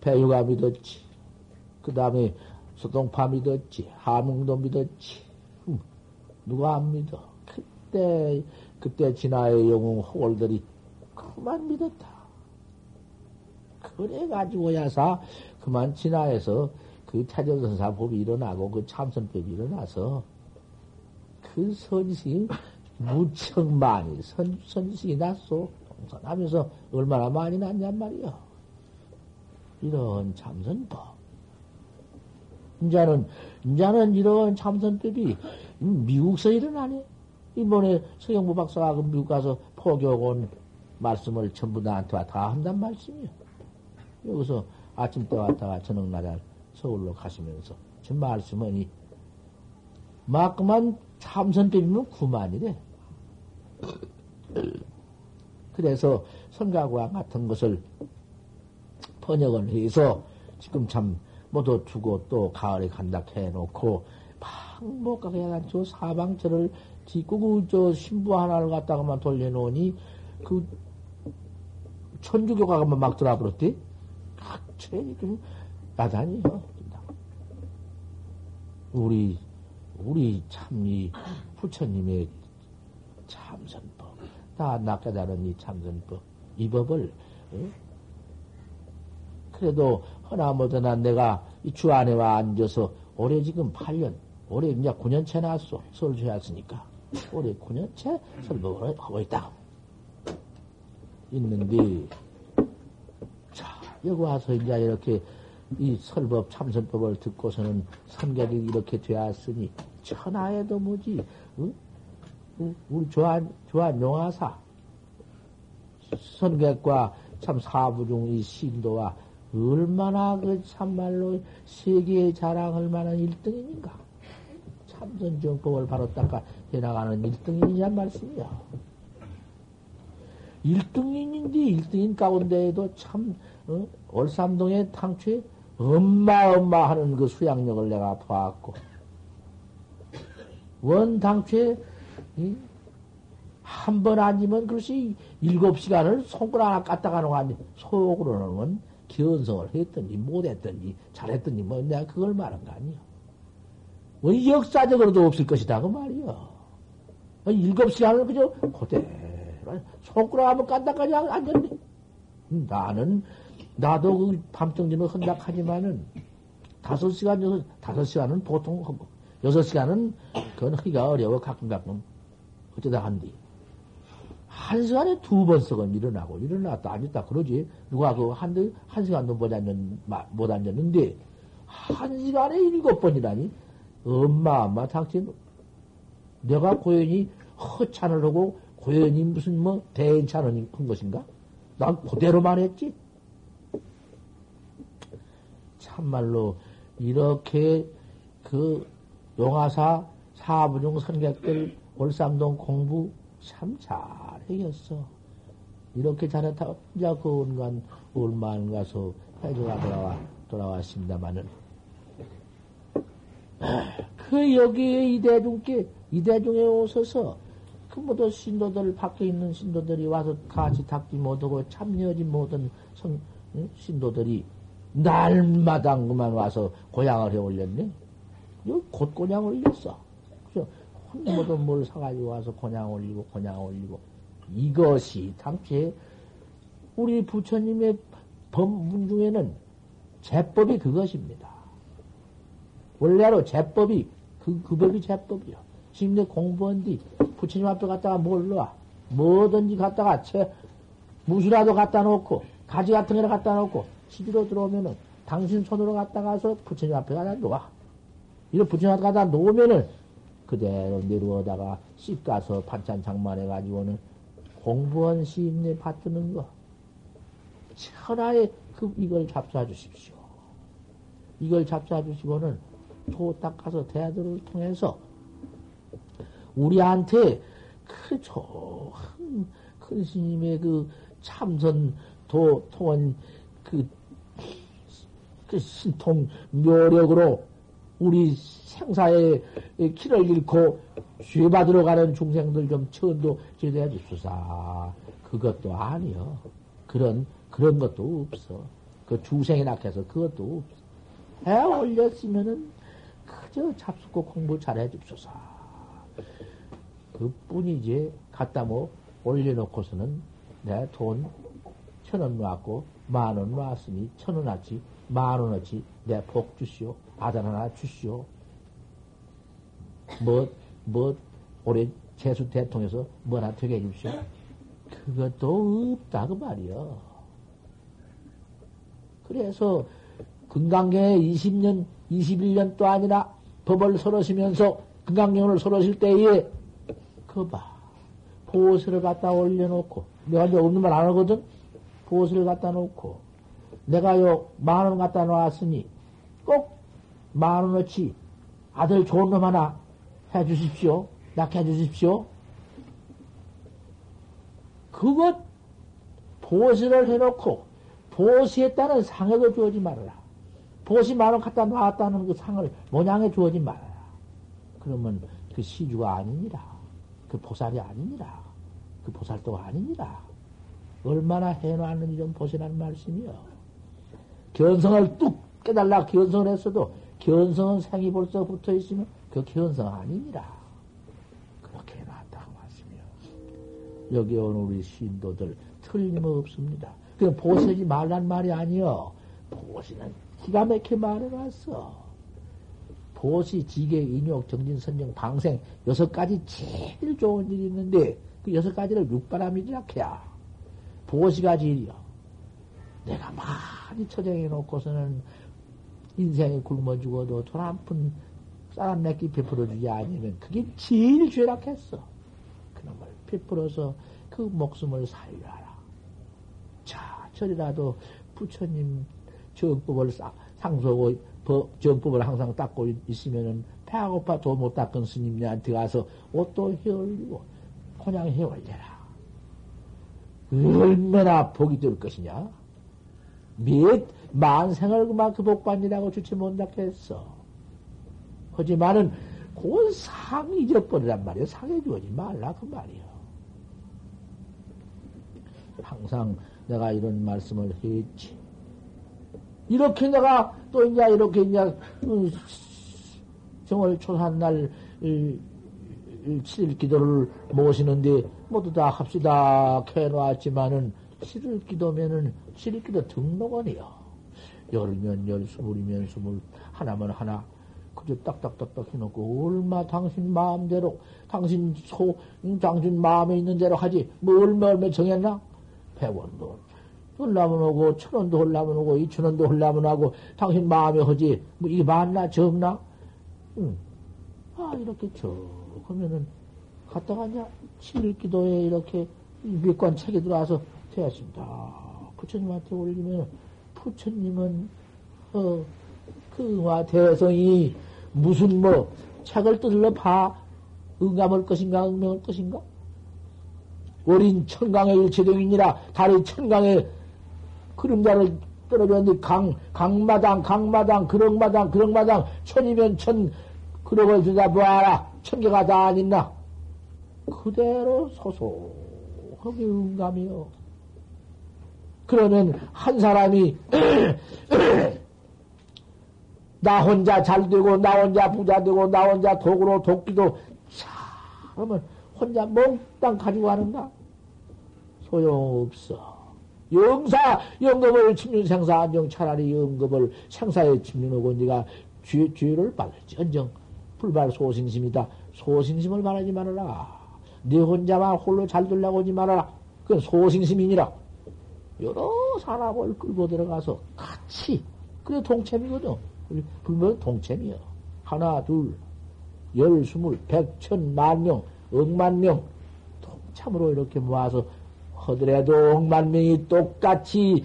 Speaker 1: 배유가 믿었지. 그 다음에 소동파 믿었지. 하몽도 믿었지. 음, 누가 안 믿어? 그때, 그때 진화의 영웅 호골들이 그만 믿었다. 그래가지고야사 그만 진화해서 그 태전선사 법이 일어나고 그 참선법이 일어나서 그 선식이 무척 많이 선, 선식이 났소. 동선하면서 얼마나 많이 났냔 말이야. 이런 참선법. 이제는, 이제는 이런 참선법이 미국서 일어나네. 이번에 서영부 박사가 그 미국 가서 포교하고 온 말씀을 전부 나한테 다 한단 말씀이야. 여기서 아침 때 왔다가 저녁 날에 서울로 가시면서 저 말씀은 막 그만 참선법이면 구만이래. 그래서 선가구와 같은 것을 번역을 해서 지금 참 모두 두고 또 가을에 간다 해놓고 가게 해간 저 사방철을 짓고 그저 신부 하나를 갖다가만 돌려놓으니 그 천주교가 막 들어버렸대. 각체 좀 야단이요. 우리 우리 참 이 부처님의 참선법 다 낚아다는 이 참선법 이 법을 에? 그래도 허나 뭐더나 내가 이 주 안에 와 앉아서 올해 지금 8년 올해 이제 9년째 나왔어 설주했으니까. 올해 9년째 설법을 하고 있다. 있는데 자 여기 와서 이제 이렇게 이 설법 참선법을 듣고서는 선객이 이렇게 되었으니 천하에도 뭐지? 응? 우리 조한 조한 용화사. 선객과 참 사부중 이 신도와 얼마나 그 참말로 세계에 자랑할 만한 일등인가 참선정법을 바로 닦아 해나가는 일등인이란 말씀이야. 일등인인데일등인 가운데에도 참 어? 월삼동의 당초에 엄마 엄마 하는 그 수양력을 내가 봐왔고 원 당초에 한번 앉으면 그것이 일곱 시간을 손가락 하나 까딱가 놓고 앉 속으로는 견성을 했든지 못했든지 잘했든지 뭐 내가 그걸 말한 거 아니야. 뭐 역사적으로도 없을 것이다 그 말이야. 일곱 시간을 그저 그대로 손가락 한번 까딱까지 앉았네. 나는 나도 그 밤정지는 헌닥하지만은 다섯 시간 여섯 다섯 시간은 보통 하고 여섯 시간은 그건 하기가 어려워 가끔 가끔 어쩌다 한디 한 시간에 두 번 썩은 일어나고 일어났다 앉았다 그러지 누가 그 한 한 시간도 못 앉았 못 앉았는데 한 시간에 일곱 번이라니 엄마 엄마 당신 내가 고연히 허찬을 하고 고연히 무슨 뭐 대인찬을 한 것인가? 난 그대로만 했지. 참말로 이렇게 그 용화사 사부중 선객들 월삼동 공부 참 잘 해겼어. 이렇게 잘했다. 이제 그 온간 얼마 안 가서 해줘가 돌아와, 돌아왔습니다마는. 그 여기에 이 대중께 이 대중에 오셔서 그 모두 신도들 밖에 있는 신도들이 와서 같이 닦지 못하고 참여하지 못한 성, 신도들이 날마다 그만 와서 고향을 해 올렸네. 여기 곧 고향 올렸어. 그래서 모두 뭘 사가지고 와서 고향 올리고 고향 올리고 이것이 당시에 우리 부처님의 법문 중에는 제법이 그것입니다. 원래로 제법이 그, 그 법이 제법이요. 지금 내 공부한 뒤 부처님 앞에 갔다가 뭘로 와? 뭐든지 갖다가 채, 무수라도 갖다 놓고 가지 같은 거를 갖다 놓고 시비로 들어오면은 당신 손으로 갖다 가서 부처님 앞에 가다 놓아. 이런 부처님 앞에 가다 놓으면은 그대로 내려오다가 씹 가서 반찬 장만해가지고는 공부한 시임내 받드는 거. 천하에 그, 이걸 잡숴 주십시오. 이걸 잡숴 주시고는 도 닦아서 대들을 통해서 우리한테 그 좋은 큰 스님의 그 참선 도 통한 그, 그 신통 묘력으로 우리 생사의 길을 잃고 죄 받으러 가는 중생들 좀 천도 제대해 주소사. 그것도 아니요. 그런, 그런 것도 없어. 그 중생이 낙해서 그것도 없어. 해 올렸으면은 그저 잡수고 공부 잘해 줍소서. 그 뿐이지, 갖다 뭐 올려놓고서는 내 돈 천원 놨고 만 원 놨으니 천 원어치, 만 원어치 내 복 주시오. 아단 하나 주시오. 뭐, 뭐, 올해 재수 대통에서 뭐나 되게 해주시오. 그것도 없다, 그 말이요. 그래서 건강경에 20년, 21년 또 아니라 법을 설하시면서 건강경을 설하실 때에, 그 봐. 보호스를 갖다 올려놓고, 내가 이제 없는 말 안 하거든? 보호스를 갖다 놓고, 내가 요 만 원 갖다 놓았으니, 꼭 만 원어치 아들 좋은 놈 하나 해 주십시오. 낳게 해 주십시오. 그것 보시를 해놓고 보시에 따른 상액을 주어지 말아라. 보시 만원 갖다 놨다는 그 상을 모양에 주어지 말아라. 그러면 그 시주가 아닙니다. 그 보살이 아닙니다. 그 보살도가 아닙니다. 얼마나 해놨는지 좀 보시라는 말씀이요. 견성을 뚝 깨달라 견성을 했어도 견성은 생이 벌써 붙어 있으면 그 견성 아닙니다. 그렇게 해놨다고 말씀이요. 여기 온 우리 신도들 틀림없습니다. 그 보세지 말란 말이 아니요. 보시는 기가 막히게 말해놨어. 보시, 지계, 인욕, 정진, 선정, 방생 여섯 가지 제일 좋은 일이 있는데 그 여섯 가지를 육바람이라 해야 보시가 제일이요. 내가 많이 처정해 놓고서는 인생에 굶어 죽어도 돈 한 푼 사람 내끼 베풀어주지 아니면 그게 제일 죄락했어. 그놈을 베풀어서 그 목숨을 살려라. 자, 저리라도 부처님 정법을 상소하고 정법을 항상 닦고 있으면은 배가 고파 도못 닦은 스님네한테 가서 옷도 헤올리고 그냥 헤올려라. 얼마나 복이 될 것이냐? 몇 만생을 그만큼 복받니라고 주체 못하게 했어. 하지만은 그건 상 잊어버리란 말이야. 상해 주지 말라 그 말이야. 항상 내가 이런 말씀을 했지. 이렇게 내가 또 이제 이렇게 이제 음, 정월 초산 날 7일 기도를 모시는데 모두 다 합시다 해놓았지만은 7일 기도면은 7일 기도 등록원이요. 열이면 열, 스물이면 스물, 하나면 하나. 그저 딱딱딱딱 해놓고, 얼마 당신 마음대로, 당신 소, 당신 마음에 있는 대로 하지. 뭐 얼마 얼마 정했나? 백원도 홀라면 오고, 천 원도 홀라면 오고, 이천 원도 홀라면 하고, 당신 마음에 하지. 뭐 이게 많나, 적나? 응. 아, 이렇게 저, 하면은, 갔다가 이제, 7일 기도에 이렇게 몇관 책에 들어와서 되었습니다. 부처님한테 올리면, 부처님은, 어, 그와 대성이 무슨 뭐, 책을 뜯을러 봐, 응감할 것인가, 응명할 것인가? 어린 천강의 일체동이니라, 다리 천강의 그림자를 떨어졌는데, 강, 강마당, 강마당, 그럭마당, 그럭마당, 천이면 천, 그러고 들여다보아라. 청계가 다 아닌나? 그대로 소소하게 응감이요. 그러면 한 사람이 나 혼자 잘 되고 나 혼자 부자 되고 나 혼자 독으로 돕기도 참은 혼자 몽땅 가지고 하는가? 소용없어. 영사, 영겁을 침륜 생사 안정 차라리 영겁을 생사에 침륜하고 네가 죄, 죄를 받을지 언정 불발 소신심이다. 소신심을 말하지 말아라. 네 혼자만 홀로 잘 되려고 하지 말아라. 그건 소신심이니라. 여러 사람을 끌고 들어가서 같이 그래 동체이거든. 불면 동체이요. 하나, 둘, 열, 스물, 백, 천, 만 명, 억만 명 동참으로 이렇게 모아서 하더라도 억만 명이 똑같이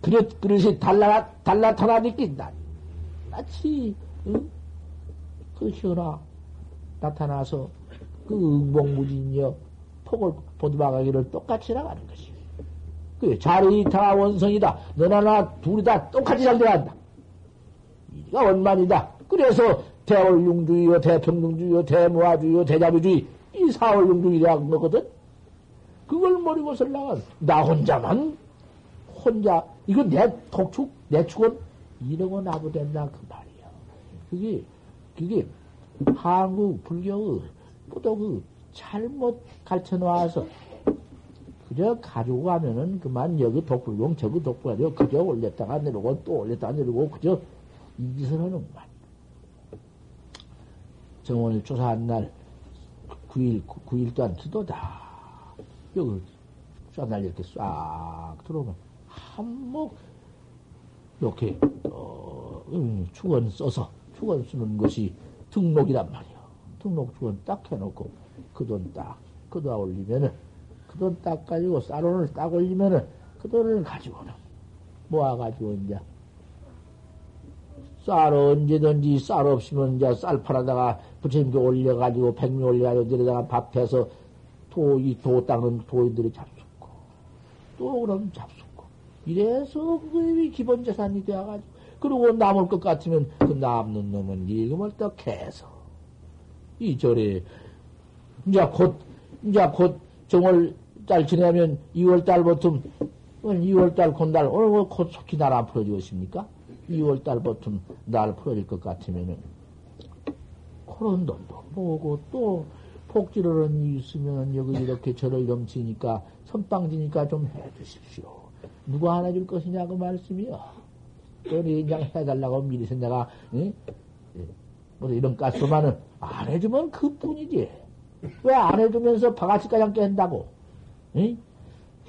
Speaker 1: 그릇 그릇이 달라 달라 타나니까 낱낱이 응? 그 현아 나타나서 그 응봉무진여 폭을 보드박하기를 똑같이 나가는 것이. 그 자리 이타가 원성이다. 너나 나 둘이 다 똑같이 잘 돼간다. 이가 원만이다. 그래서 대월융주의요, 대평등주의요, 대모아주의요, 대자비주의 이 사월융주의라고 거거든. 그걸 모르고서 나간 나 혼자만 혼자 이거 내 독축 내 축은 이러고 나부된다 그 말이야. 그게 그게 한국 불교의 또 그 잘못 가르쳐 놔서 그저 가지고 가면은 그만 여기 독불공 저기 독불하죠. 그저 올렸다가 내려오고 또 올렸다가 내려오고 그저 이 짓을 하는구만. 정원을 조사한 날 9일, 9일 동안 기도다. 여기 쏴날 이렇게 싹 들어오면 한몫 이렇게 어, 음, 축원 써서 축원 쓰는 것이 등록이란 말이야. 등록 축원 딱 해놓고 그 돈딱 그다 올리면은 그돈딱 가지고 쌀원을 딱 올리면은 그 돈을 가지고는 모아가지고 이제 쌀 언제든지 쌀 없으면 이제 쌀 팔아다가 부처님께 올려가지고 백미 올려가지고 내려다가 밥해서 도, 이 도 땅은 도인들이 잡숫고, 또 그럼 잡숫고. 이래서 그게 기본 재산이 되어가지고, 그리고 남을 것 같으면 그 남는 놈은 일금을 떡 해서, 이 절에, 이제 곧, 이제 곧 정월 달 지나면 2월 달부터, 2월 달, 곧날, 오늘 곧 속히 날 안 풀어주겠습니까? 2월 달부터 날 풀어질 것 같으면은, 그런 돈도 모으고 또, 폭지르는 이 있으면 여기 이렇게 저를 넘치니까 선빵지니까 좀 해주십시오. 누가 안 해줄 것이냐고 말씀이요. 또니 그냥 해달라고 미리 생각가 응? 예. 뭐 이런 가스만은 안 해주면 그뿐이지. 왜 안 해주면서 바가지까지 안 깬다고? 응?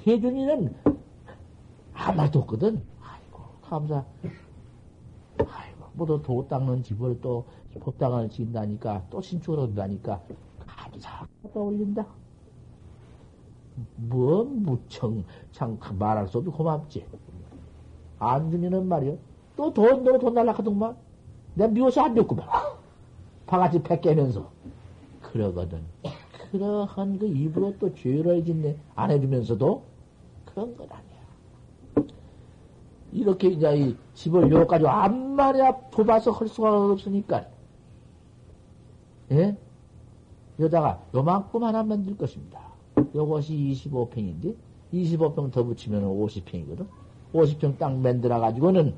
Speaker 1: 해준 이는 아무 말도 없거든. 아이고 감사. 아이고 뭐또 도 닦는 집을 또 법당을 지은다니까 또 신축을 한다니까 자꾸 올린다. 뭐, 무청, 참, 그 말할 수도 고맙지. 안 주면은 말이요. 또 돈, 너돈 달라 하더만. 내가 미워서 안 줬구만. 바가지 팩 깨면서. 그러거든. 그러한 그 입으로 또 죄를 짓네. 안 해주면서도 그런 건 아니야. 이렇게 이제 이 집을 요까지 암만이야 뽑아서 할 수가 없으니까. 예? 여다가 요만큼 하나 만들 것입니다. 요것이 25평인데 25평 더 붙이면 50평이거든. 50평 딱 만들어 가지고는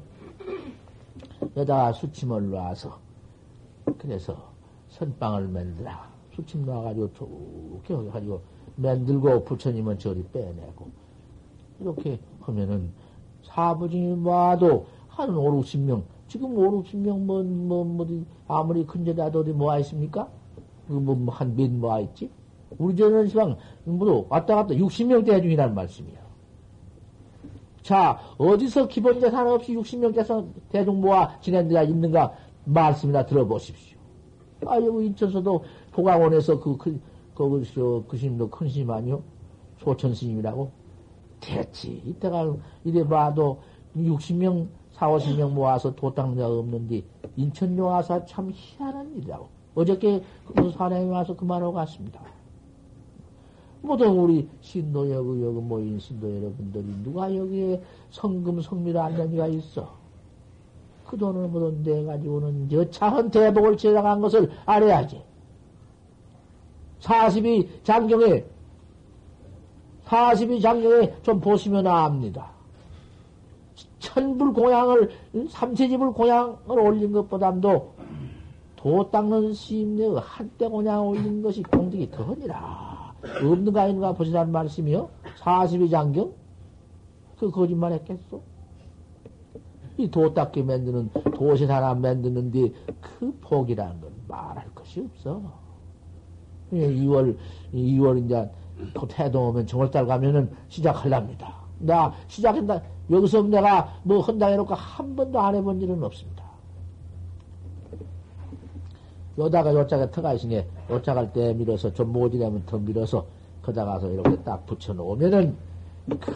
Speaker 1: 여다가 수침을 놔서 그래서 선빵을 만들어 수침 놔가지고 좋게 해가지고 만들고 부처님은 저리 빼내고 이렇게 하면은 사부징이 모아도 한 5, 60명 지금 5, 60명 뭐, 뭐, 뭐, 아무리 큰 데라도 어디 모아 있습니까? 뭐, 뭐, 한몇 모아 있지? 우리 전원 시방, 뭐, 왔다 갔다 60명대 해중이라는 말씀이야. 자, 어디서 기본 재산 없이 60명 재산 대중 모아 지낸 데가 있는가 말씀이나 들어보십시오. 아, 여기 인천서도 보강원에서 그, 그, 그, 그, 그 스님도 큰 스님 아니요? 소천 스님이라고? 됐지. 이때가 이래 봐도 60명, 4, 50명 모아서 데가 없는데, 인천 용화사 참 희한한 일이라고. 어저께 그 사람이 와서 그 말하고 갔습니다. 모두 우리 신도 여기, 모인 신도 여러분들이 누가 여기에 성금, 성미를 앉는 이가 있어? 그그 돈을 모두 내가지고는 여차한 대복을 지어나간 것을 알아야지. 42 장경에, 42 장경에 좀 보시면 압니다. 천불 공양을, 삼세집을 공양을 올린 것보다도 도 닦는 시임내 한때 공양 올린 것이 공덕이 더니라. 없는가 아닌가 보시라는 말씀이요. 42 장경? 그 거짓말 했겠소? 이 도 닦게 만드는, 도시 하나 만드는데 그 복이라는 건 말할 것이 없어. 2월, 2월 이제 태동 오면 정월달 가면은 시작할랍니다. 나 시작한다. 여기서 내가 뭐 헌다 해놓고 한 번도 안 해본 일은 없습니다. 요다가 요자가 터가 있으니 요자갈 때 밀어서 좀 모지려면 더 밀어서 거다 가서 이렇게 딱 붙여놓으면은 큰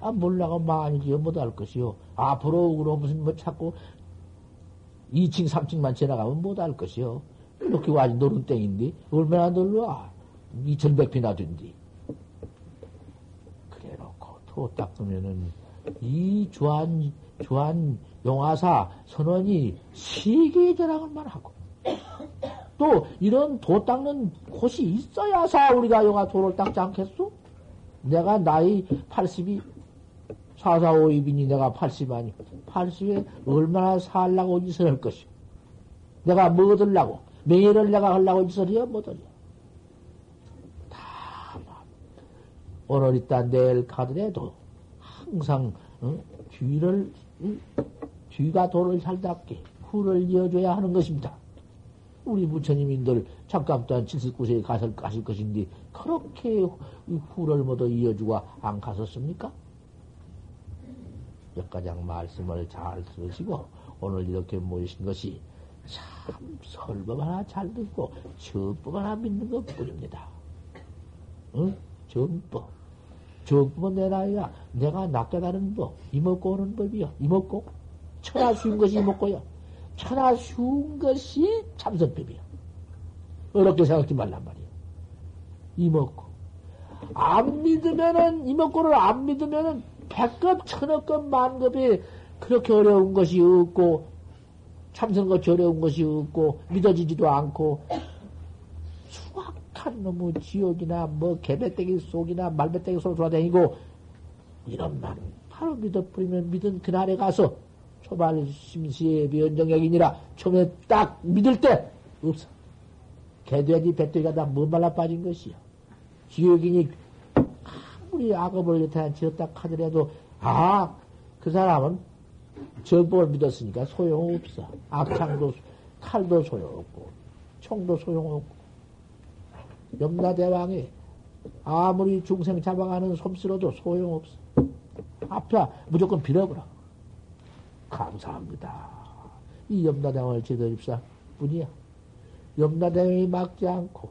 Speaker 1: 아, 몰라가 많이 지어 못할 것이요. 앞으로, 그러 무슨 뭐 찾고 2층, 3층만 지나가면 못할 것이요. 이렇게 와지 노른 땡인데, 얼마나 놀러와? 2,100피나 된디. 그래 놓고, 도 닦으면은, 이 주한, 주한 용화사 선원이 세계의 자랑을만 하고, 또 이런 도 닦는 곳이 있어야사 우리가 용화 도를 닦지 않겠소? 내가 나이 80이 4452빈이 내가 80 아니, 80에 얼마나 살라고 짓을 할 것이오. 내가 뭐 얻으려고, 매일을 내가 하려고 짓을 해야 못 하려. 다, 오늘 있다 내일 가더라도 항상, 어? 뒤를, 응? 뒤가 도를 잘 닦게, 후를 이어줘야 하는 것입니다. 우리 부처님인들 잠깐 동안 79세에 가실, 가실 것인데, 그렇게 후를 모두 이어주고 안 가셨습니까? 역가장 말씀을 잘 들으시고 오늘 이렇게 모이신 것이 참 설법 하나 잘 듣고 정법 하나 믿는 것 뿐입니다. 응? 정법. 정법은 내 나이가 내가 낫게 다는 법, 이먹고 오는 법이요. 이먹고 천하 쉬운 것이 이먹고요. 천하 쉬운 것이 참선법이요. 어렵게 생각하지 말란 말이요. 이먹고. 안 믿으면은, 이먹고를 안 믿으면은 백급, 천억급, 만급이 그렇게 어려운 것이 없고, 참선같이 어려운 것이 없고, 믿어지지도 않고, 수확한 놈의 지옥이나 뭐 개배떼기 속이나 말배떼기 속으로 돌아다니고, 이런 말 바로 믿어버리면 믿은 그날에 가서 초발 심시의 변정약이니라 처음에 딱 믿을 때 없어. 개돼지 배떼기가 다뭐 말라 빠진 것이야. 지옥이니 아무리 악업을 여태 지었다 하더라도, 아, 그 사람은 정법을 믿었으니까 소용없어. 악창도, 칼도 소용없고, 총도 소용없고. 염라대왕이 아무리 중생 잡아가는 솜씨로도 소용없어. 앞에 무조건 빌어버려. 감사합니다. 이 염라대왕을 제대로 입사 뿐이야. 염라대왕이 막지 않고,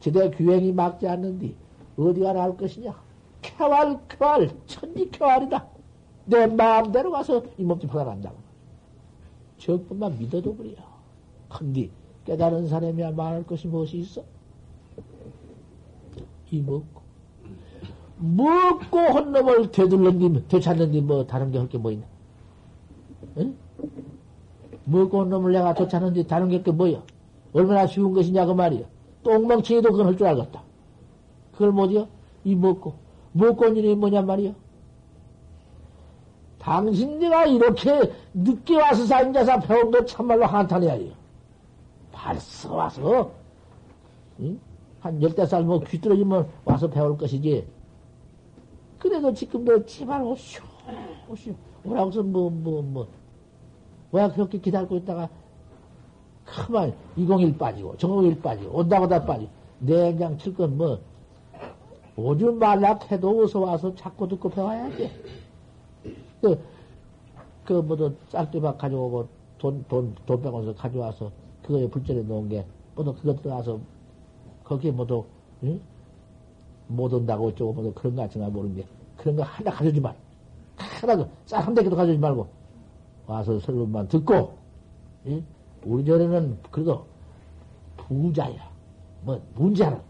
Speaker 1: 제대 규행이 막지 않는디, 어디가 나올 것이냐? 쾌활, 쾌활, 천지 쾌활이다. 내 마음대로 가서 이 몸집 하나난다고. 저것만 믿어도 그래요. 근데 깨달은 사람이야 말할 것이 무엇이 있어? 이 먹고. 먹고 혼놈을 되돌렸니, 되찾는니 뭐 다른 게 할 게 뭐 있나? 응? 먹고 혼놈을 내가 되찾는지 다른 게 할게 뭐야? 얼마나 쉬운 것이냐 그 말이야. 똥멍청이도 그건 할 줄 알겠다. 그걸 뭐지요? 이 먹고. 무엇권 일이 뭐냔 말이야. 당신 네가 이렇게 늦게 와서 산자사 배운 거 참말로 한탄해야 해요. 벌써 와서, 응? 한 열대 살뭐 귀떨어지면 와서 배울 것이지. 그래도 지금도 제발 오쇼, 오쇼. 오라고서 뭐, 뭐, 뭐. 왜 그렇게 기다리고 있다가, 그만, 201 빠지고, 정01 빠지고, 온다고 다 빠지고, 내장 칠 건 뭐, 오지 말라 해도 어서 와서 자꾸 듣고 배워야지. 그, 그, 뭐든 쌀띠박 가져오고 돈, 돈, 돈 빼고서 가져와서 그거에 불절에 놓은 게, 뭐든 그거 들어가서 거기에 뭐도, 응? 못 온다고 어쩌고 뭐도 그런 거 같지나 모르는 게, 그런 거 하나 가져오지 말. 하나도, 쌀한 대기도 가져오지 말고, 와서 설문만 듣고, 응? 우리 절에는 그래도 부자야. 뭐, 문제는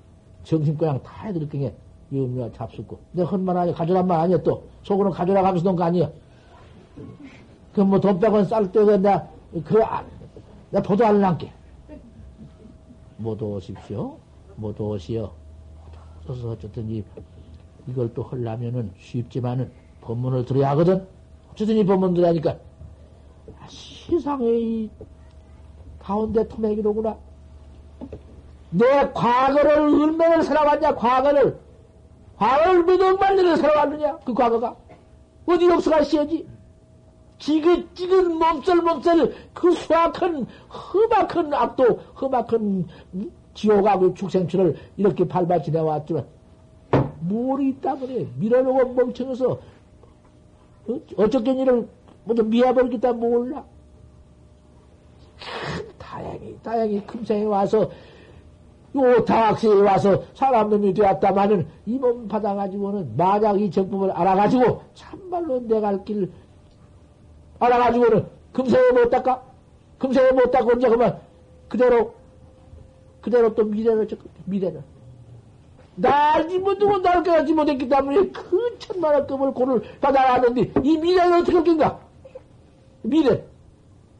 Speaker 1: 정신고양 다 해드릴 경에 염려 잡숫고. 내가 헌말 아니야. 가져란 말 아니야, 또. 속으로 가져라 가면서 놓은 거 아니야. 그럼 뭐돈 빼고 쌀 때가 내가, 그, 아, 내가 보도 안 남게. 못 오십시오. 못 오시오. 그래서 어쨌든 이, 이걸 또 하려면은 쉽지만은 법문을 들어야 하거든. 어쨌든 이 법문 들어야니까. 아, 세상의 가운데 토맥이로구나. 내 과거를 얼마나 살아왔냐, 과거를. 과거를 몇 억만 년을 살아왔느냐, 그 과거가. 어디 없어가 시야지. 지긋지긋 몸살몸살 그 수악한 험악한 악도 험악한 지옥하고 축생추를 이렇게 밟아 지내왔지만 뭘이 있다 그래 밀어놓고 멍청해서 어? 어쩌겠 일을 먼저 미워버리겠다 몰라 다행히 다행히 금생에 와서 요 다학생에 와서 사람놈이 되었다마는 이 몸 받아가지고는 만약 이 정법을 알아가지고 참말로 내가 길 알아가지고는 금생에 못 닦아? 금생에 못 닦고 이제 그만 그대로 그대로 또 미래를 저 미래를 날지 못하고 날 깨닫지 못했기 때문에 그 천만원 급을 고를 받아왔는데 이 미래는 어떻게 할 건가? 미래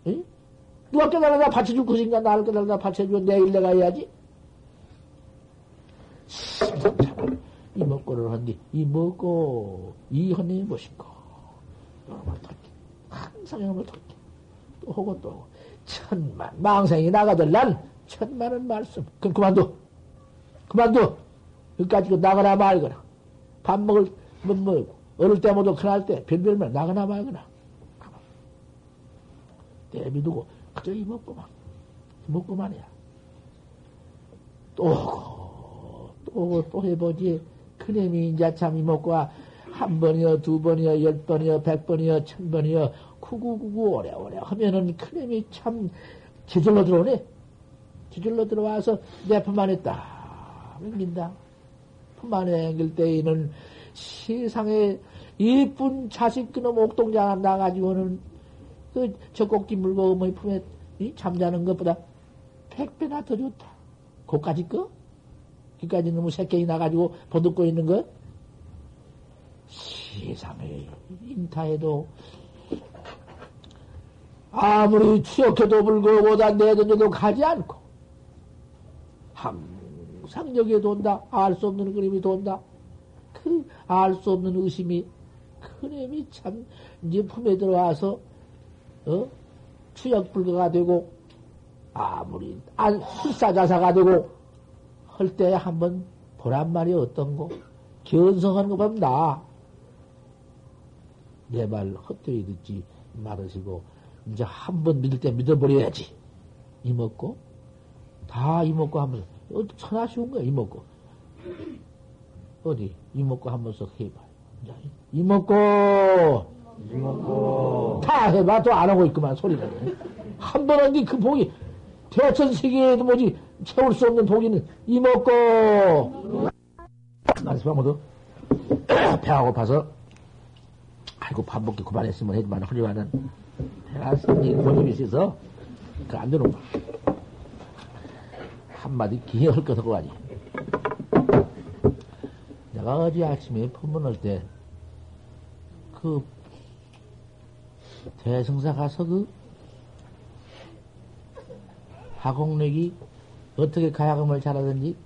Speaker 1: 응? 누가 깨달아다 받쳐줄 것인가? 나를 깨달아다 받쳐주면 내일 내가 해야지. 이 먹고를 한뒤 이 먹고 이 헌님이 무엇인가? 항상 이놈을 덮게. 또 하고 또 하고. 천만, 망생이 나가들 난 천만원 말씀. 그럼 그만둬. 그만둬. 여기까지 나가나 말거나. 밥 먹을, 못 먹고. 어릴 때 모두 큰할 때, 별별말 나가나 말거나. 내비두고, 그저 이 먹고만. 이먹고만이야. 또 오고, 또 또 해보지. 그놈이 이제 참 이 먹고와 한 번이요, 두 번이요, 열 번이요, 백 번이요, 천 번이요, 구구구구 오래오래 하면은 큰님이 참 저절로 들어오네. 저절로 들어와서 내 품 안에 딱 앵긴다. 품 안에 앵길 때에는 세상에 이쁜 자식 그놈 옥동자 나가지고는 그 젖꼭지 물고 어머니 품에 잠자는 것보다 백배나 더 좋다. 그까지 거? 그까지 너무 새끼이 나가지고 보듬고 있는 것? 세상에 인타에도 아무리 추억해도 불구하고 내던져도 가지 않고 항상 여기에 돈다 알 수 없는 그림이 돈다 그 알 수 없는 의심이 큰 힘이 참 이제 품에 들어와서 어? 추역 불가가 되고 아무리 안 술사자사가 되고 할때 한번 보란 말이 어떤 거 견성하는 것보다 나내 말 헛되이 듣지 말으시고 이제 한 번 믿을 때 믿어버려야지. 이먹고, 다 이먹고 하면서, 어, 천하 쉬운 거야, 이먹고. 어디, 이먹고 하면서 해봐. 이먹고, 이먹고. 다 해봐. 또 안 하고 있구만, 소리가. 한번 언니 그 복이, 대천 세계에도 뭐지, 채울 수 없는 복이는 이먹고. 말씀 한번 더. 배가 고파서, 아이고, 밥 먹기 그만했으면 했지만, 허리와는 내가 성질 본입이 있어서 그안 되는 거 한마디 것 하고 가지. 내가 어제 아침에 법문할 때, 그, 대성사 가서 그, 하공력이 어떻게 가야금을 잘하든지,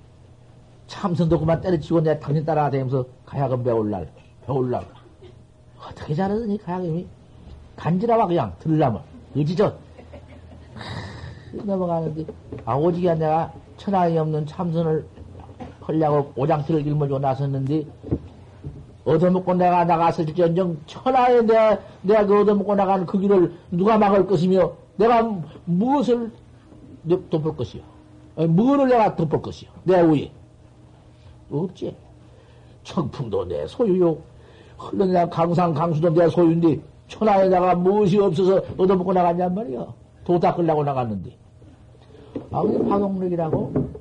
Speaker 1: 참선도 그만 때려치고 내가 당신 따라다니면서 가야금 배울 날, 배울 날. 어떻게 잘하더니 가야금이 간지러워 그냥. 들라면. 의지죠 넘어가는데 아 오지게 내가 천하에 없는 참선을 하려고 오장틀을 길머지고 나섰는데 얻어먹고 내가 나갔을 때언정 천하에 내가, 내가 그 얻어먹고 나가는 그 길을 누가 막을 것이며 내가 무엇을 덮을 것이요 무엇을 내가 덮을 것이요. 내 위에. 없지. 청풍도 내 소유요. 흘러내가 강상 강수도 내 소유인데 천하에다가 무엇이 없어서 얻어먹고 나갔냔 말이야. 도 닦으려고 나갔는데. 아, 근데 화동력이라고?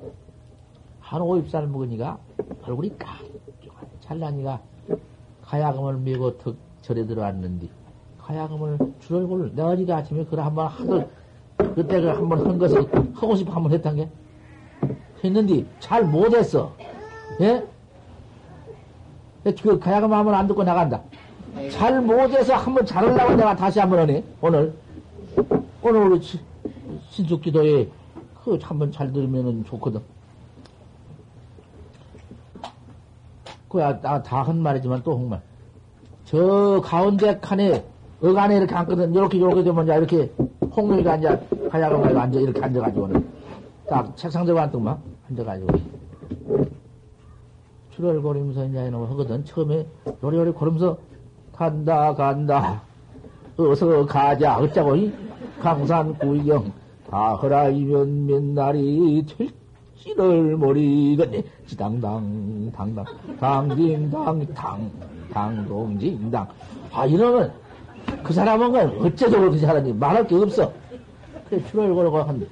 Speaker 1: 한 오입살 먹으니까 얼굴이 깜짝한 찰나니가 가야금을 메고 턱 절에 들어왔는데 가야금을 줄 얼굴 내가 어제 아침에 그걸 한번 하들 그때 그 한번 한 것을 하고 싶어 한번 했던 게 했는데 잘 못했어. 예? 그 가야금 한번 안 듣고 나간다. 잘 못해서 한번 잘하려고 내가 다시 한번 하네, 오늘. 오늘 우리 신숙 기도에 그 한번 잘 들으면 좋거든. 그야 다 한 말이지만 또 한말. 저 가운데 칸에 어간에 이렇게 앉거든. 이렇게 이렇게 되면 이제 이렇게 홍룡이가 앉아 가야가 말고 앉아 이렇게 앉아가지고는 딱 책상 들고 앉더만 앉아가지고. 출혈 거리면서 이제 이놈 하거든. 처음에 요리요리 걸으면서 간다 간다. 어서 가자. 어쩌고 이? 강산 구경. 다 허라 이면 맨날이 될지를 모르겠네 지당당 당당. 당딩당 당 당동징당. 아 이러면 그 사람은 어째서 그렇게 잘하니? 말할 게 없어. 그래 출혈 걸어가 한데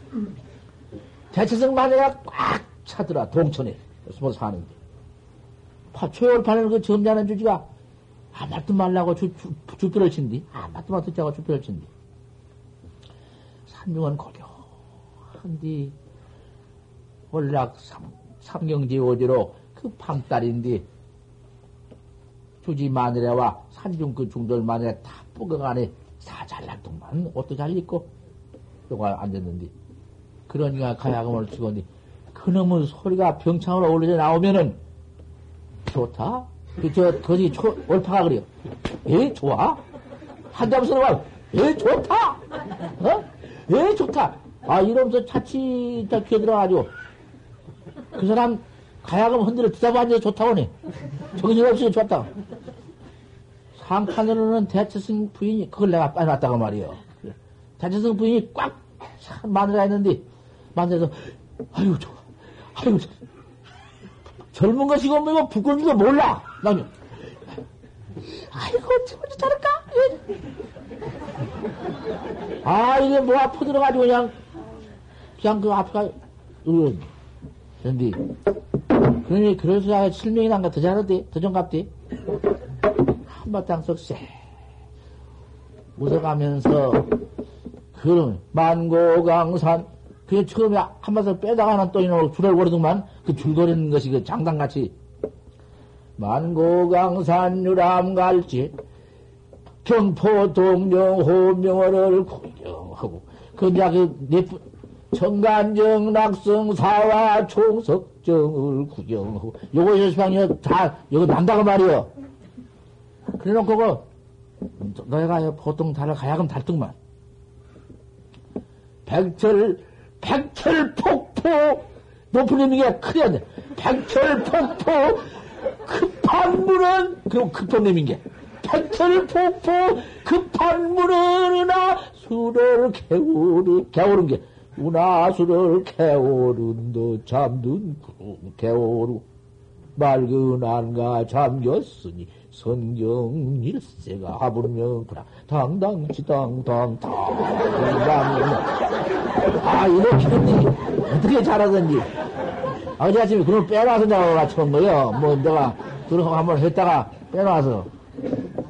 Speaker 1: 대체성 마녀가 꽉 차더라 동천에 숨어 사는데 초열판을 그 점잖은 주지가 아무것도 말라고 주, 주, 주뼈를 친디. 아무것도 말 듣자고 주뼈를 친디. 산중은 고려한디. 월락 삼, 삼경지 오지로 그 밤달인디. 주지 마늘에와 산중 그 중돌 마늘에 다 뿌거가네. 다 잘난 동만 옷도 잘 입고. 요가 앉았는데. 그러니까 가야금을 치고니 그놈의 소리가 병창으로 올려 나오면은 좋다? 그, 저, 거기 초, 올파가 그래요. 에, 좋아? 한담스러 와. 에, 좋다! 어? 에, 좋다! 아, 이러면서 차치 딱 끼어들어가지고. 그 사람 가야금 흔들어 듣다보 앉아서 좋다고 하네. 정신없이 좋다. 상판으로는 대처승 부인이, 그걸 내가 빼놨다고 말이요. 대처승 부인이 꽉 마누라 했는데, 마누라에서, 아유, 좋아. 아유, 좋아. 젊은 것이고 뭐고 부끄러운지도 몰라. 나는 아이고 어찌 잘할까? 아 이게 뭐 아파 들어가지고 그냥 그냥 그 앞가 으 그런데 그러니 그래서 실명이 난가 더 잘하대 더 정갑대 한바탕 석쇠 웃어가면서 그런 만고강산 그 처음에 한바탕 빼다가는 또 이놈 걸어두만 그 줄거리는 것이 그 장단같이 만고강산 유람갈지 경포 동령 호명어를 구경하고 그냥 그 청간정 낙성 사와 총석정을 구경하고 요거 여시방이 다 요거 난다고 말이요. 그래놓고 그 너희가 보통 달을 가야금 달등만 백철 백철 폭포. 높은 의미가 크야 돼. 백철 폭포. 급한 물은 그럼 급한 놈인 게 백철 폭포. 급한 물은 나 술을 개오르 개오른 게. 운하수를 개오른도 잠든 구름 개오르 맑은 안가 잠겼으니 선경 일세가 하불명구나 당당치당당 당 당 아 이렇게 어떻게 잘하던지 어제 아침에 그걸 빼놔서 내가 맞춘 거요. 뭐 내가 그런 거 한번 했다가 빼놔서.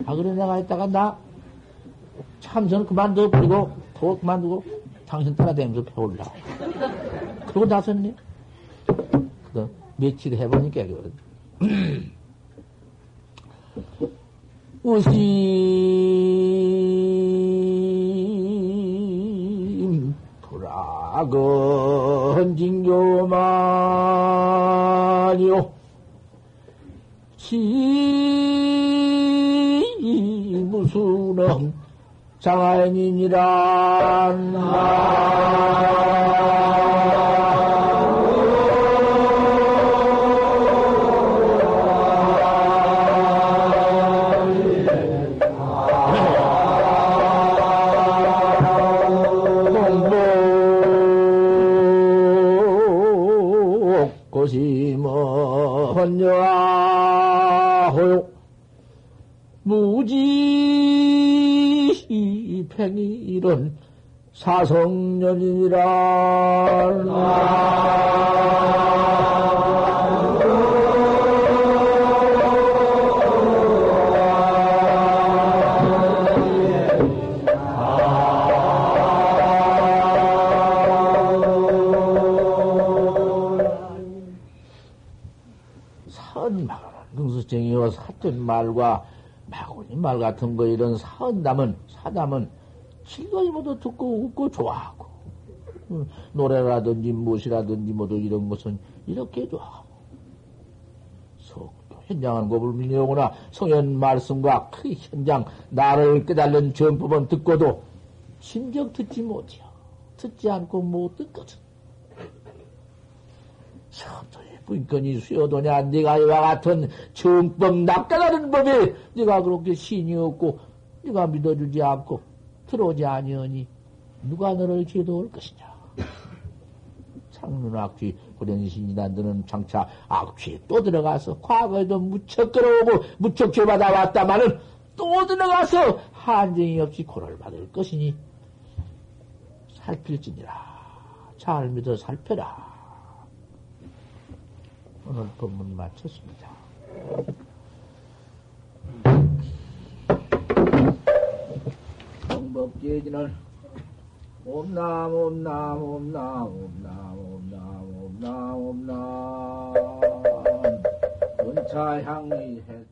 Speaker 1: 아, 그래 내가 했다가 나참 저는 그만둬 버리고 더 그만두고 당신 따라다니면서 배울라. 그러고 나섰네. 그 며칠 해보니까 그거든. 우심 불악은 진교만요 지 무수는 장하인이란 사성년이니라. 선마가 능수쟁이와 사된 말과 마구니 말 같은 거 이런 사은담은 사담은 실거이 모두 듣고 웃고 좋아하고. 노래라든지 무엇이라든지 모두 이런 것은 이렇게 좋아하고. 속 현장한 법을 밀려오거나. 성현 말씀과 그 현장 나를 깨달는 전법은 듣고도 심정 듣지 못해요. 듣지 않고 못 듣거든. 서도의 분건이 수여도냐? 네가 이와 같은 정법 낚아가는 법에 네가 그렇게 신이 없고 네가 믿어주지 않고 들어오지 아니하니 누가 너를 제도할 것이냐. 창문악취 고련신이나 너는 장차 악취에 또 들어가서 과거에도 무척 끌어오고 무척 죄받아 왔다마는 또 들어가서 한정이 없이 고를 받을 것이니 살필지니라. 잘 믿어 살펴라. 오늘 법문 마쳤습니다. 정법계진을 옴남 옴남 옴남 옴남 옴남 옴남 옴남 은차향이 해